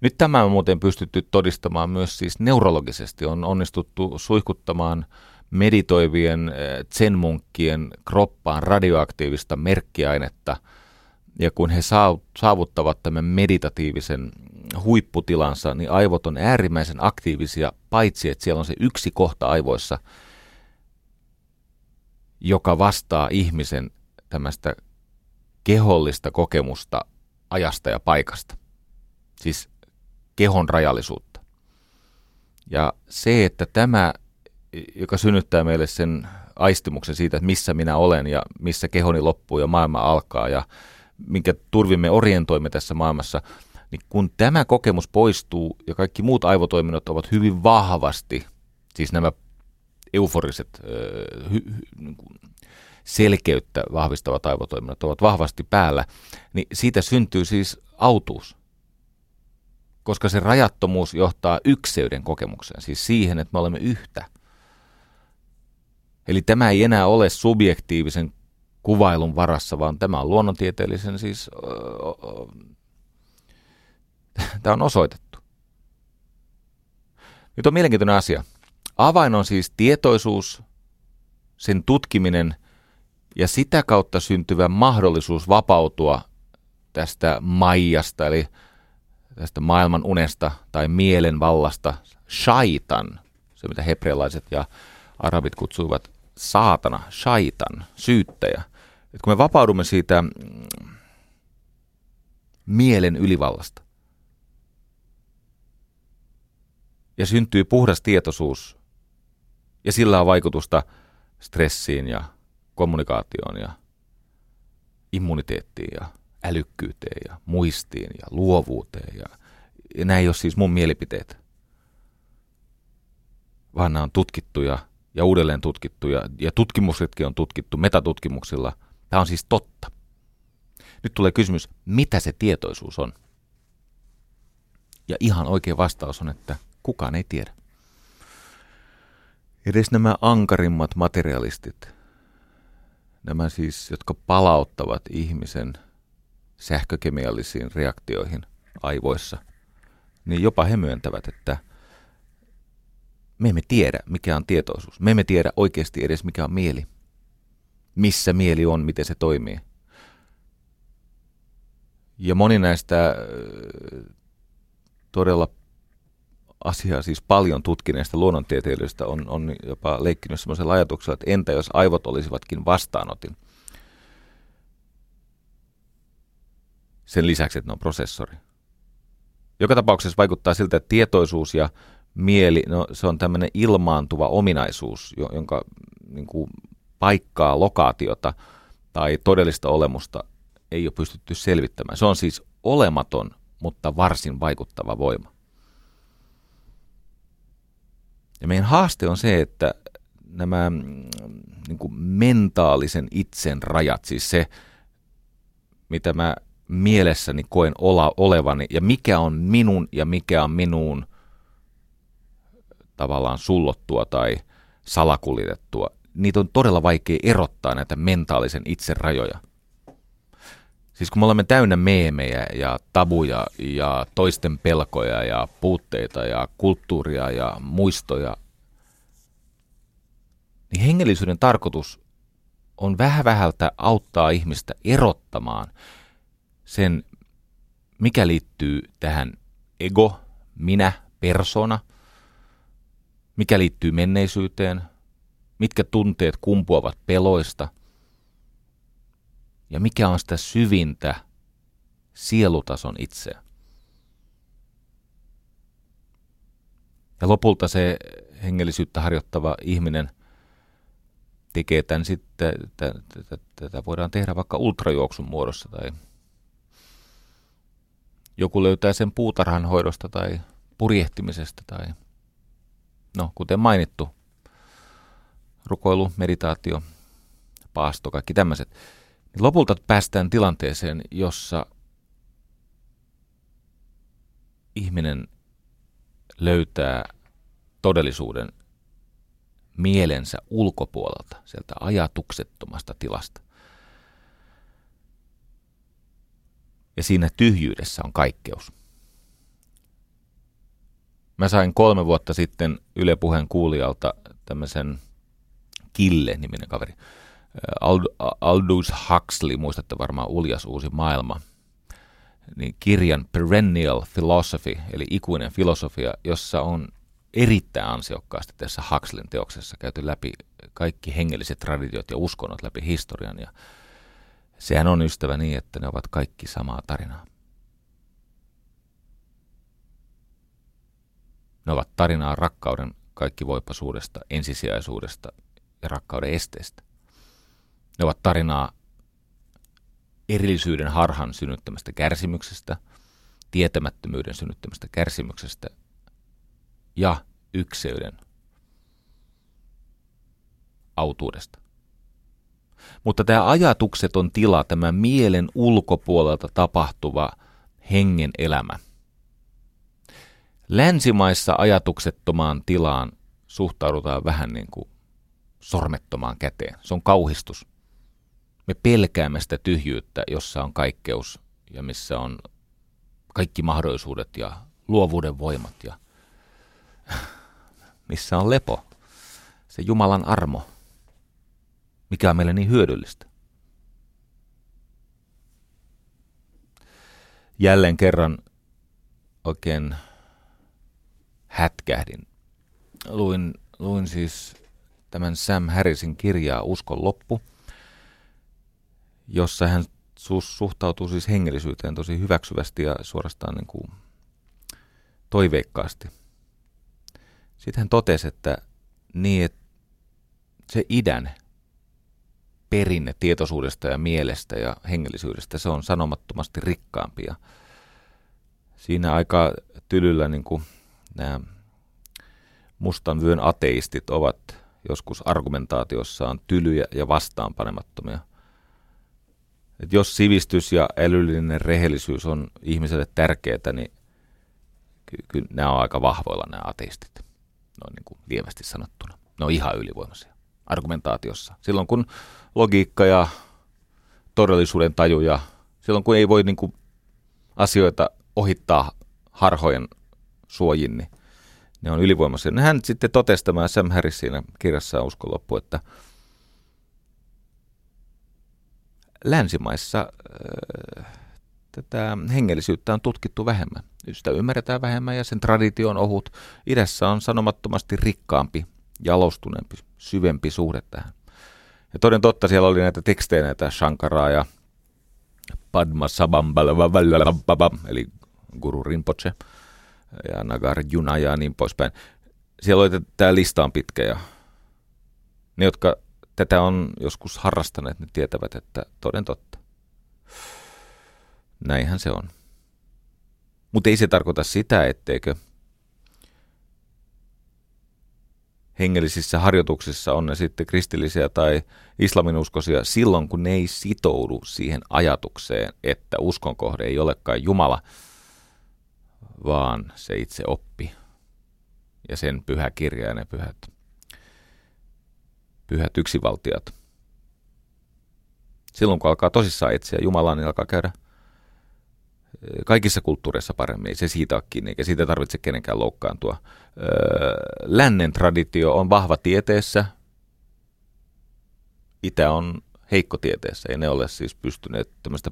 Nyt tämä on muuten pystytty todistamaan myös siis neurologisesti. On onnistuttu suihkuttamaan meditoivien zenmunkkien kroppaan radioaktiivista merkkiainetta. Ja kun he saavuttavat tämän meditatiivisen huipputilansa, niin aivot on äärimmäisen aktiivisia, paitsi että siellä on se yksi kohta aivoissa, joka vastaa ihmisen tämmöistä kehollista kokemusta ajasta ja paikasta. Siis kehon rajallisuutta. Ja se, että tämä, joka synnyttää meille sen aistimuksen siitä, että missä minä olen ja missä kehoni loppuu ja maailma alkaa ja minkä turvimme orientoimme tässä maailmassa, niin kun tämä kokemus poistuu ja kaikki muut aivotoiminnot ovat hyvin vahvasti, siis nämä euforiset hy, hy, niin selkeyttä vahvistavat aivotoiminnot ovat vahvasti päällä, niin siitä syntyy siis autuus. Koska se rajattomuus johtaa ykseyden kokemukseen, siis siihen, että me olemme yhtä. Eli tämä ei enää ole subjektiivisen kuvailun varassa, vaan tämä on luonnontieteellisen siis... tämä on osoitettu. Nyt on mielenkiintoinen asia. Avain on siis tietoisuus, sen tutkiminen ja sitä kautta syntyvä mahdollisuus vapautua tästä maijasta, eli tästä maailman unesta tai mielen vallasta, shaitan, se mitä hebrealaiset ja arabit kutsuivat saatana, shaitan, syyttäjä. Et kun me vapaudumme siitä mm, mielen ylivallasta ja syntyy puhdas tietoisuus ja sillä on vaikutusta stressiin ja kommunikaatioon ja immuniteettiin ja älykkyyteen ja muistiin ja luovuuteen. Ja, ja nämä ei ole siis mun mielipiteet, vaan nämä on tutkittuja ja uudelleen tutkittuja ja tutkimuksetkin on tutkittu metatutkimuksilla. Tämä on siis totta. Nyt tulee kysymys, mitä se tietoisuus on? Ja ihan oikea vastaus on, että kukaan ei tiedä. Edes nämä ankarimmat materialistit, nämä siis, jotka palauttavat ihmisen sähkökemiallisiin reaktioihin aivoissa, niin jopa he myöntävät, että me emme tiedä, mikä on tietoisuus. Me emme tiedä oikeasti edes, mikä on mieli. Missä mieli on, miten se toimii. Ja moni näistä todella asiaa siis paljon tutkineista luonnontieteilijöistä on, on jopa leikkinyt sellaisella ajatuksella, että entä jos aivot olisivatkin vastaanotin. Sen lisäksi, että ne on prosessori. Joka tapauksessa vaikuttaa siltä, että tietoisuus ja mieli, no, se on tämmöinen ilmaantuva ominaisuus, jonka niin kuin, paikkaa, lokaatiota tai todellista olemusta ei ole pystytty selvittämään. Se on siis olematon, mutta varsin vaikuttava voima. Ja meidän haaste on se, että nämä mm, niin kuin mentaalisen itsen rajat, siis se, mitä mä mielessäni koen olla, olevani ja mikä on minun ja mikä on minuun tavallaan sullottua tai salakuljetettua, niitä on todella vaikea erottaa näitä mentaalisen itsen rajoja. Siis kun me olemme täynnä meemejä ja tabuja ja toisten pelkoja ja puutteita ja kulttuuria ja muistoja, niin hengellisyyden tarkoitus on vähän vähältä auttaa ihmistä erottamaan sen, mikä liittyy tähän ego, minä, persona, mikä liittyy menneisyyteen, mitkä tunteet kumpuavat peloista – ja mikä on sitä syvintä sielutason itseä. Ja lopulta se hengellisyyttä harjoittava ihminen tekee tämän sitten, tätä voidaan tehdä vaikka ultrajuoksun muodossa tai joku löytää sen puutarhan hoidosta tai purjehtimisesta tai no kuten mainittu, rukoilu, meditaatio, paasto, kaikki tämmöiset niin lopulta päästään tilanteeseen, jossa ihminen löytää todellisuuden mielensä ulkopuolelta, sieltä ajatuksettomasta tilasta. Ja siinä tyhjyydessä on kaikkeus. Mä sain kolme vuotta sitten Yle Puheen kuulijalta tämmöisen Kille-niminen kaveri. Aldous Huxley, muistatte varmaan Uljas uusi maailma, niin kirjan Perennial Philosophy, eli ikuinen filosofia, jossa on erittäin ansiokkaasti tässä Huxleyn teoksessa käyty läpi kaikki hengelliset traditiot ja uskonnot läpi historian. Ja sehän on ystävä niin, että ne ovat kaikki samaa tarinaa. Ne ovat tarinaa rakkauden kaikkivoipaisuudesta, ensisijaisuudesta ja rakkauden esteestä. Ne ovat tarinaa erillisyyden harhan synnyttämästä kärsimyksestä, tietämättömyyden synnyttämästä kärsimyksestä ja ykseyden autuudesta. Mutta tämä ajatukseton tila, tämä mielen ulkopuolelta tapahtuva hengen elämä. Länsimaissa ajatuksettomaan tilaan suhtaudutaan vähän niin kuin sormettomaan käteen. Se on kauhistus. Me pelkäämme sitä tyhjyyttä, jossa on kaikkeus ja missä on kaikki mahdollisuudet ja luovuuden voimat ja *laughs* missä on lepo, se Jumalan armo, mikä on meille niin hyödyllistä. Jälleen kerran oikein hätkähdin. Luin, luin siis tämän Sam Harrisin kirjaa Uskon loppu, jossa hän suhtautuu siis hengellisyyteen tosi hyväksyvästi ja suorastaan niin kuin toiveikkaasti. Sitten hän totesi, että niin, että se idän perinne tietoisuudesta ja mielestä ja hengellisyydestä, se on sanomattomasti rikkaampi. Ja siinä aika tylyllä niin kuin nämä mustan vyön ateistit ovat joskus argumentaatiossaan tylyjä ja vastaanpanemattomia. Et jos sivistys ja älyllinen rehellisyys on ihmiselle tärkeää, niin kyllä ky- nämä on aika vahvoilla nämä ateistit, noin niin kuin lievästi sanottuna. Ne on ihan ylivoimaisia argumentaatiossa. Silloin kun logiikka ja todellisuuden taju ja silloin kun ei voi niin kuin asioita ohittaa harhojen suojin, niin ne on ylivoimaisia. Hän sitten totesi tämä Sam Harris siinä kirjassaan uskon loppu, että länsimaissa äh, tätä hengellisyyttä on tutkittu vähemmän. Sitä ymmärretään vähemmän ja sen traditio on ohut. Idässä on sanomattomasti rikkaampi, jalostuneempi, syvempi suhde tähän. Ja toden totta siellä oli näitä tekstejä, näitä Shankaraa ja Padma Sabambala, eli Guru Rinpoche ja Nagarjuna ja niin poispäin. Siellä oli tämä lista on pitkä ja ne, jotka tätä on joskus harrastaneet, ne tietävät, että toden totta. Näinhän se on. Mutta ei se tarkoita sitä, etteikö hengellisissä harjoituksissa, on ne sitten kristillisiä tai islaminuskoisia, silloin kun ne ei sitoudu siihen ajatukseen, että uskon kohde ei olekaan Jumala, vaan se itse oppi ja sen pyhä kirja ja ne pyhät, pyhät yksivaltiat. Silloin kun alkaa tosissaan etsiä Jumalaa, niin alkaa käydä kaikissa kulttuureissa paremmin. Se siitä on kiinni, eikä siitä tarvitse kenenkään loukkaantua. Lännen traditio on vahva tieteessä, itä on heikko tieteessä. Ei ne ole siis pystyneet tämmöistä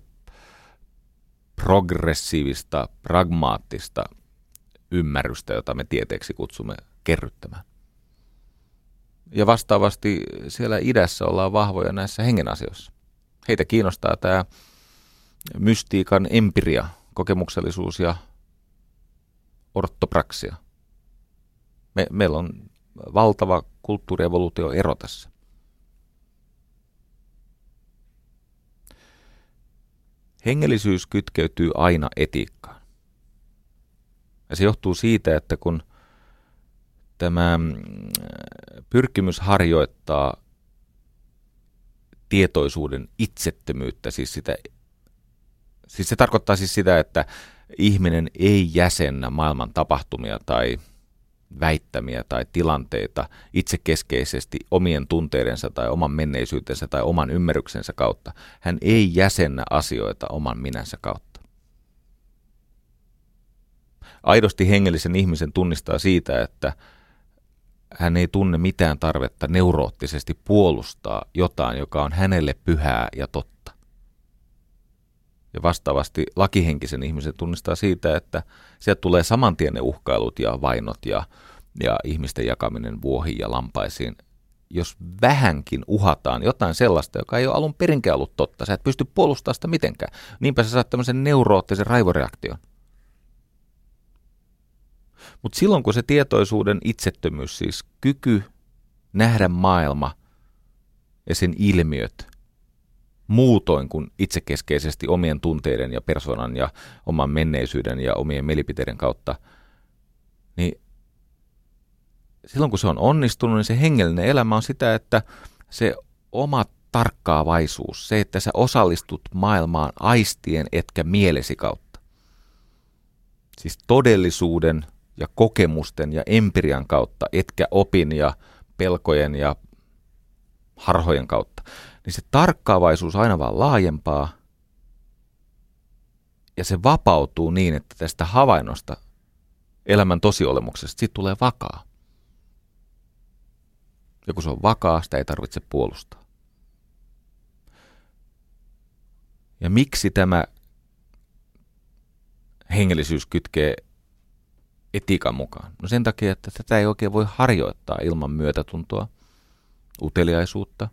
progressiivista, pragmaattista ymmärrystä, jota me tieteeksi kutsumme kerryttämään. Ja vastaavasti siellä idässä ollaan vahvoja näissä hengen asioissa. Heitä kiinnostaa tämä mystiikan empiria, kokemuksellisuus ja ortopraksia. Me, meillä on valtava kulttuurievoluutio ero tässä. Hengellisyys kytkeytyy aina etiikkaan. Ja se johtuu siitä, että kun tämä mm, pyrkimys harjoittaa tietoisuuden itsettömyyttä, siis sitä Siis se tarkoittaa siis sitä, että ihminen ei jäsennä maailman tapahtumia tai väittämiä tai tilanteita itsekeskeisesti omien tunteidensa tai oman menneisyytensä tai oman ymmärryksensä kautta. Hän ei jäsennä asioita oman minänsä kautta. aidosti hengellisen ihmisen tunnistaa siitä, että hän ei tunne mitään tarvetta neuroottisesti puolustaa jotain, joka on hänelle pyhää ja totta. Ja vastaavasti lakihenkisen ihmisen tunnistaa siitä, että sieltä tulee saman tien ne uhkailut ja vainot ja, ja ihmisten jakaminen vuohiin ja lampaisiin. Jos vähänkin uhataan jotain sellaista, joka ei ole alun perinkään ollut totta, sä et pysty puolustamaan sitä mitenkään. Niinpä sä saat tämmöisen neuroottisen raivoreaktion. Mutta silloin kun se tietoisuuden itsettömyys, siis kyky nähdä maailma ja sen ilmiöt muutoin kuin itsekeskeisesti omien tunteiden ja persoonan ja oman menneisyyden ja omien mielipiteiden kautta, niin silloin kun se on onnistunut, niin se hengellinen elämä on sitä, että se oma tarkkaavaisuus, se, että sä osallistut maailmaan aistien etkä mielesi kautta. Siis todellisuuden ja kokemusten ja empirian kautta, etkä opin ja pelkojen ja harhojen kautta, niin se tarkkaavaisuus aina vaan laajempaa ja se vapautuu niin, että tästä havainnosta elämän tosiolemuksesta siitä tulee vakaa. Ja kun se on vakaa, sitä ei tarvitse puolustaa. Ja miksi tämä hengellisyys kytkee etiikan mukaan? No sen takia, että tätä ei oikein voi harjoittaa ilman myötätuntoa, uteliaisuutta,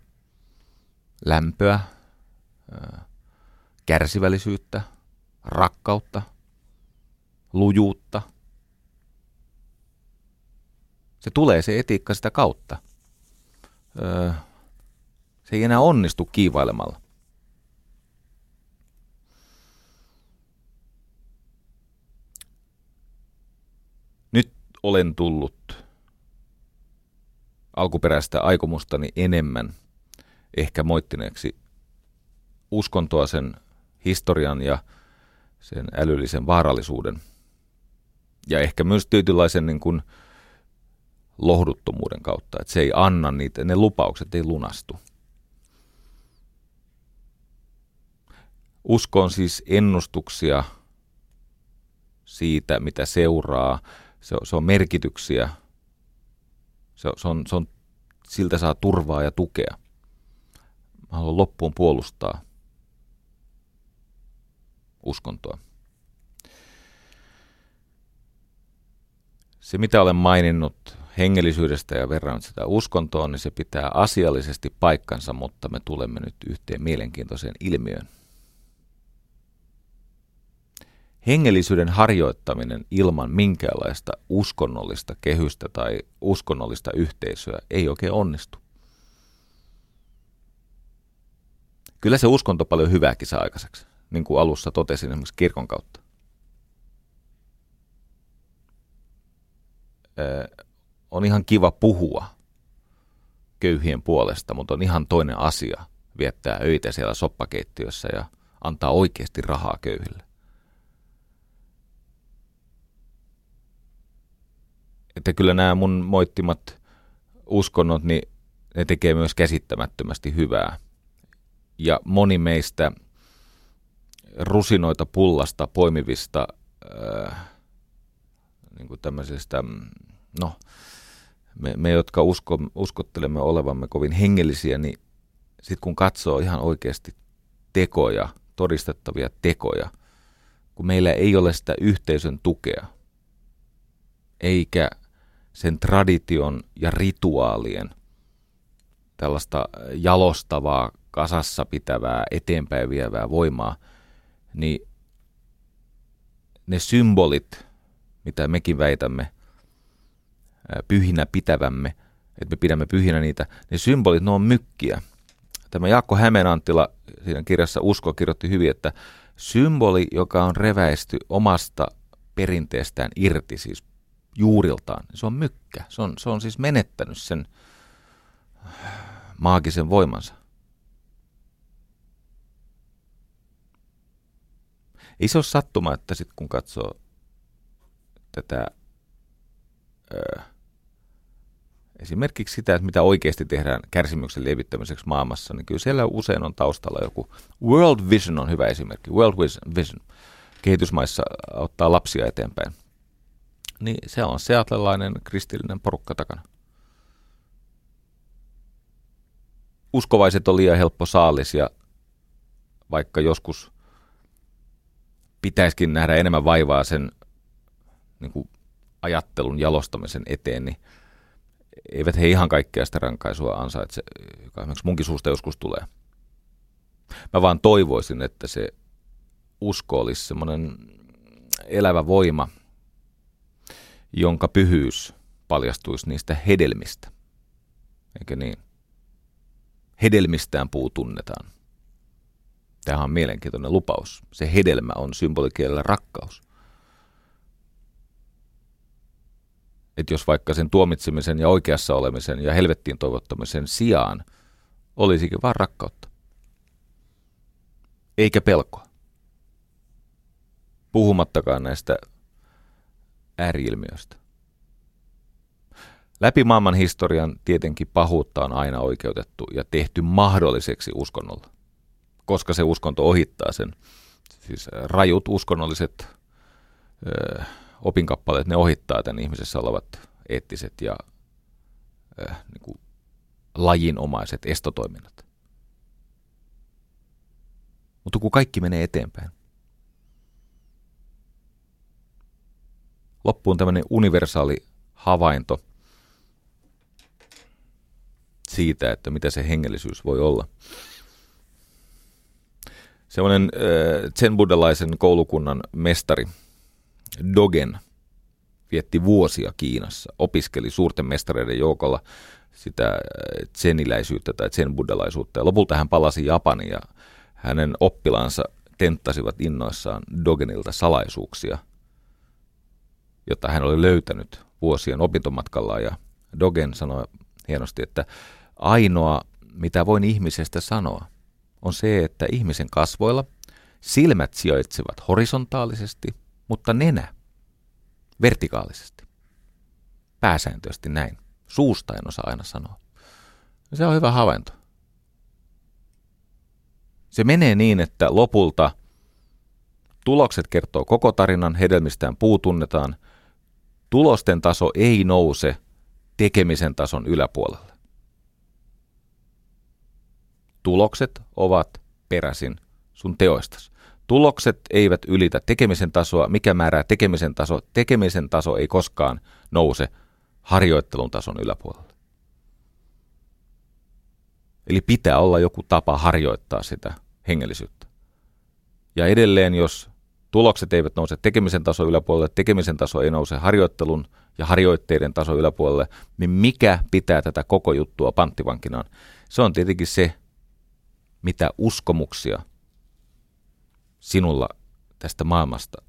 lämpöä, kärsivällisyyttä, rakkautta, lujuutta. Se tulee se etiikka sitä kautta. Se ei enää onnistu kiivailemalla. olen tullut alkuperäistä aikomustani enemmän ehkä moittineeksi uskontoa sen historian ja sen älyllisen vaarallisuuden ja ehkä myös tietynlaisen niin kuin lohduttomuuden kautta, että se ei anna niitä, ne lupaukset ei lunastu. Usko on siis ennustuksia siitä, mitä seuraa, se, se on merkityksiä, se, se, on, se on, siltä saa turvaa ja tukea. Haluan loppuun puolustaa uskontoa. Se, mitä olen maininnut hengellisyydestä ja verran sitä uskontoon, niin se pitää asiallisesti paikkansa, mutta me tulemme nyt yhteen mielenkiintoiseen ilmiöön. hengellisyyden harjoittaminen ilman minkäänlaista uskonnollista kehystä tai uskonnollista yhteisöä ei oikein onnistu. Kyllä se uskonto paljon hyvääkin saa aikaiseksi, niin kuin alussa totesin esimerkiksi kirkon kautta. on ihan kiva puhua köyhien puolesta, mutta on ihan toinen asia viettää öitä siellä soppakeittiössä ja antaa oikeasti rahaa köyhille. että kyllä nämä mun moittimat uskonnot, niin ne tekee myös käsittämättömästi hyvää. Ja moni meistä rusinoita pullasta poimivista äh, niin kuin tämmöisestä, no, me, me jotka usko, uskottelemme olevamme kovin hengellisiä, niin sitten kun katsoo ihan oikeasti tekoja, todistettavia tekoja, kun meillä ei ole sitä yhteisön tukea, eikä sen tradition ja rituaalien tällaista jalostavaa, kasassa pitävää, eteenpäin vievää voimaa, niin ne symbolit, mitä mekin väitämme pyhinä pitävämme, että me pidämme pyhinä niitä, ne symbolit, ne on mykkiä. Tämä Jaakko Hämeenanttila siinä kirjassa Usko kirjoitti hyvin, että symboli, joka on reväisty omasta perinteestään irti, siis juuriltaan. Se on mykkä. Se on, se on siis menettänyt sen maagisen voimansa. Ei se ole sattuma, että sitten kun katsoo tätä ö, esimerkiksi sitä, että mitä oikeasti tehdään kärsimyksen lievittämiseksi maailmassa, niin kyllä siellä usein on taustalla joku World Vision on hyvä esimerkki. World Vision kehitysmaissa auttaa lapsia eteenpäin niin se on seatlelainen kristillinen porukka takana. Uskovaiset on liian helppo saalis ja vaikka joskus pitäisikin nähdä enemmän vaivaa sen niin kuin ajattelun jalostamisen eteen, niin eivät he ihan kaikkea sitä rankaisua ansaitse, joka esimerkiksi munkin suusta joskus tulee. Mä vaan toivoisin, että se usko olisi semmoinen elävä voima, jonka pyhyys paljastuisi niistä hedelmistä. Eikö niin? Hedelmistään puu tunnetaan. Tämä on mielenkiintoinen lupaus. Se hedelmä on symbolikielellä rakkaus. Että jos vaikka sen tuomitsemisen ja oikeassa olemisen ja helvettiin toivottamisen sijaan olisikin vain rakkautta. Eikä pelkoa. Puhumattakaan näistä ääriilmiöistä. Läpi maailman historian tietenkin pahuutta on aina oikeutettu ja tehty mahdolliseksi uskonnolla, koska se uskonto ohittaa sen. Siis rajut uskonnolliset ö, opinkappaleet, ne ohittaa tämän ihmisessä olevat eettiset ja ö, niin kuin lajinomaiset estotoiminnat. Mutta kun kaikki menee eteenpäin, loppuun tämmöinen universaali havainto siitä, että mitä se hengellisyys voi olla. Semmoinen äh, zen-buddhalaisen koulukunnan mestari Dogen vietti vuosia Kiinassa, opiskeli suurten mestareiden joukolla sitä zeniläisyyttä tai zen-buddhalaisuutta. Ja lopulta hän palasi Japaniin ja hänen oppilaansa tenttasivat innoissaan Dogenilta salaisuuksia – jota hän oli löytänyt vuosien opintomatkalla. Ja Dogen sanoi hienosti, että ainoa, mitä voin ihmisestä sanoa, on se, että ihmisen kasvoilla silmät sijaitsevat horisontaalisesti, mutta nenä vertikaalisesti. Pääsääntöisesti näin. Suusta en osaa aina sanoa. Se on hyvä havainto. Se menee niin, että lopulta tulokset kertoo koko tarinan, hedelmistään puu tunnetaan, tulosten taso ei nouse tekemisen tason yläpuolelle. Tulokset ovat peräisin sun teoistasi. Tulokset eivät ylitä tekemisen tasoa. Mikä määrää tekemisen taso? Tekemisen taso ei koskaan nouse harjoittelun tason yläpuolelle. Eli pitää olla joku tapa harjoittaa sitä hengellisyyttä. Ja edelleen, jos tulokset eivät nouse tekemisen taso yläpuolelle, tekemisen taso ei nouse harjoittelun ja harjoitteiden taso yläpuolelle, niin mikä pitää tätä koko juttua panttivankinaan? Se on tietenkin se, mitä uskomuksia sinulla tästä maailmasta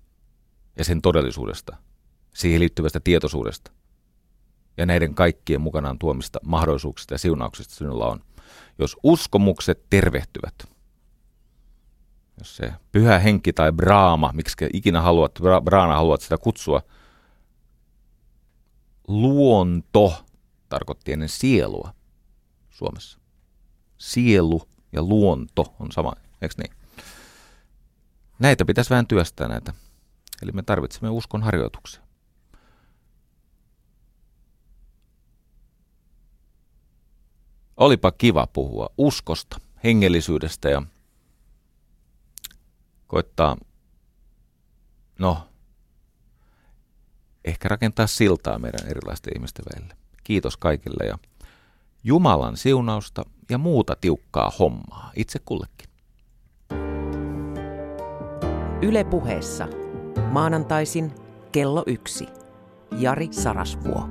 ja sen todellisuudesta, siihen liittyvästä tietoisuudesta ja näiden kaikkien mukanaan tuomista mahdollisuuksista ja siunauksista sinulla on. Jos uskomukset tervehtyvät – jos se pyhä henki tai braama, miksi ikinä haluat, bra, braana haluat sitä kutsua, luonto tarkoitti ennen sielua Suomessa. Sielu ja luonto on sama, eikö niin? Näitä pitäisi vähän työstää näitä. Eli me tarvitsemme uskon harjoituksia. Olipa kiva puhua uskosta, hengellisyydestä ja koittaa, no, ehkä rakentaa siltaa meidän erilaisten ihmisten välille. Kiitos kaikille ja Jumalan siunausta ja muuta tiukkaa hommaa itse kullekin. Yle puheessa maanantaisin kello yksi. Jari Sarasvuo.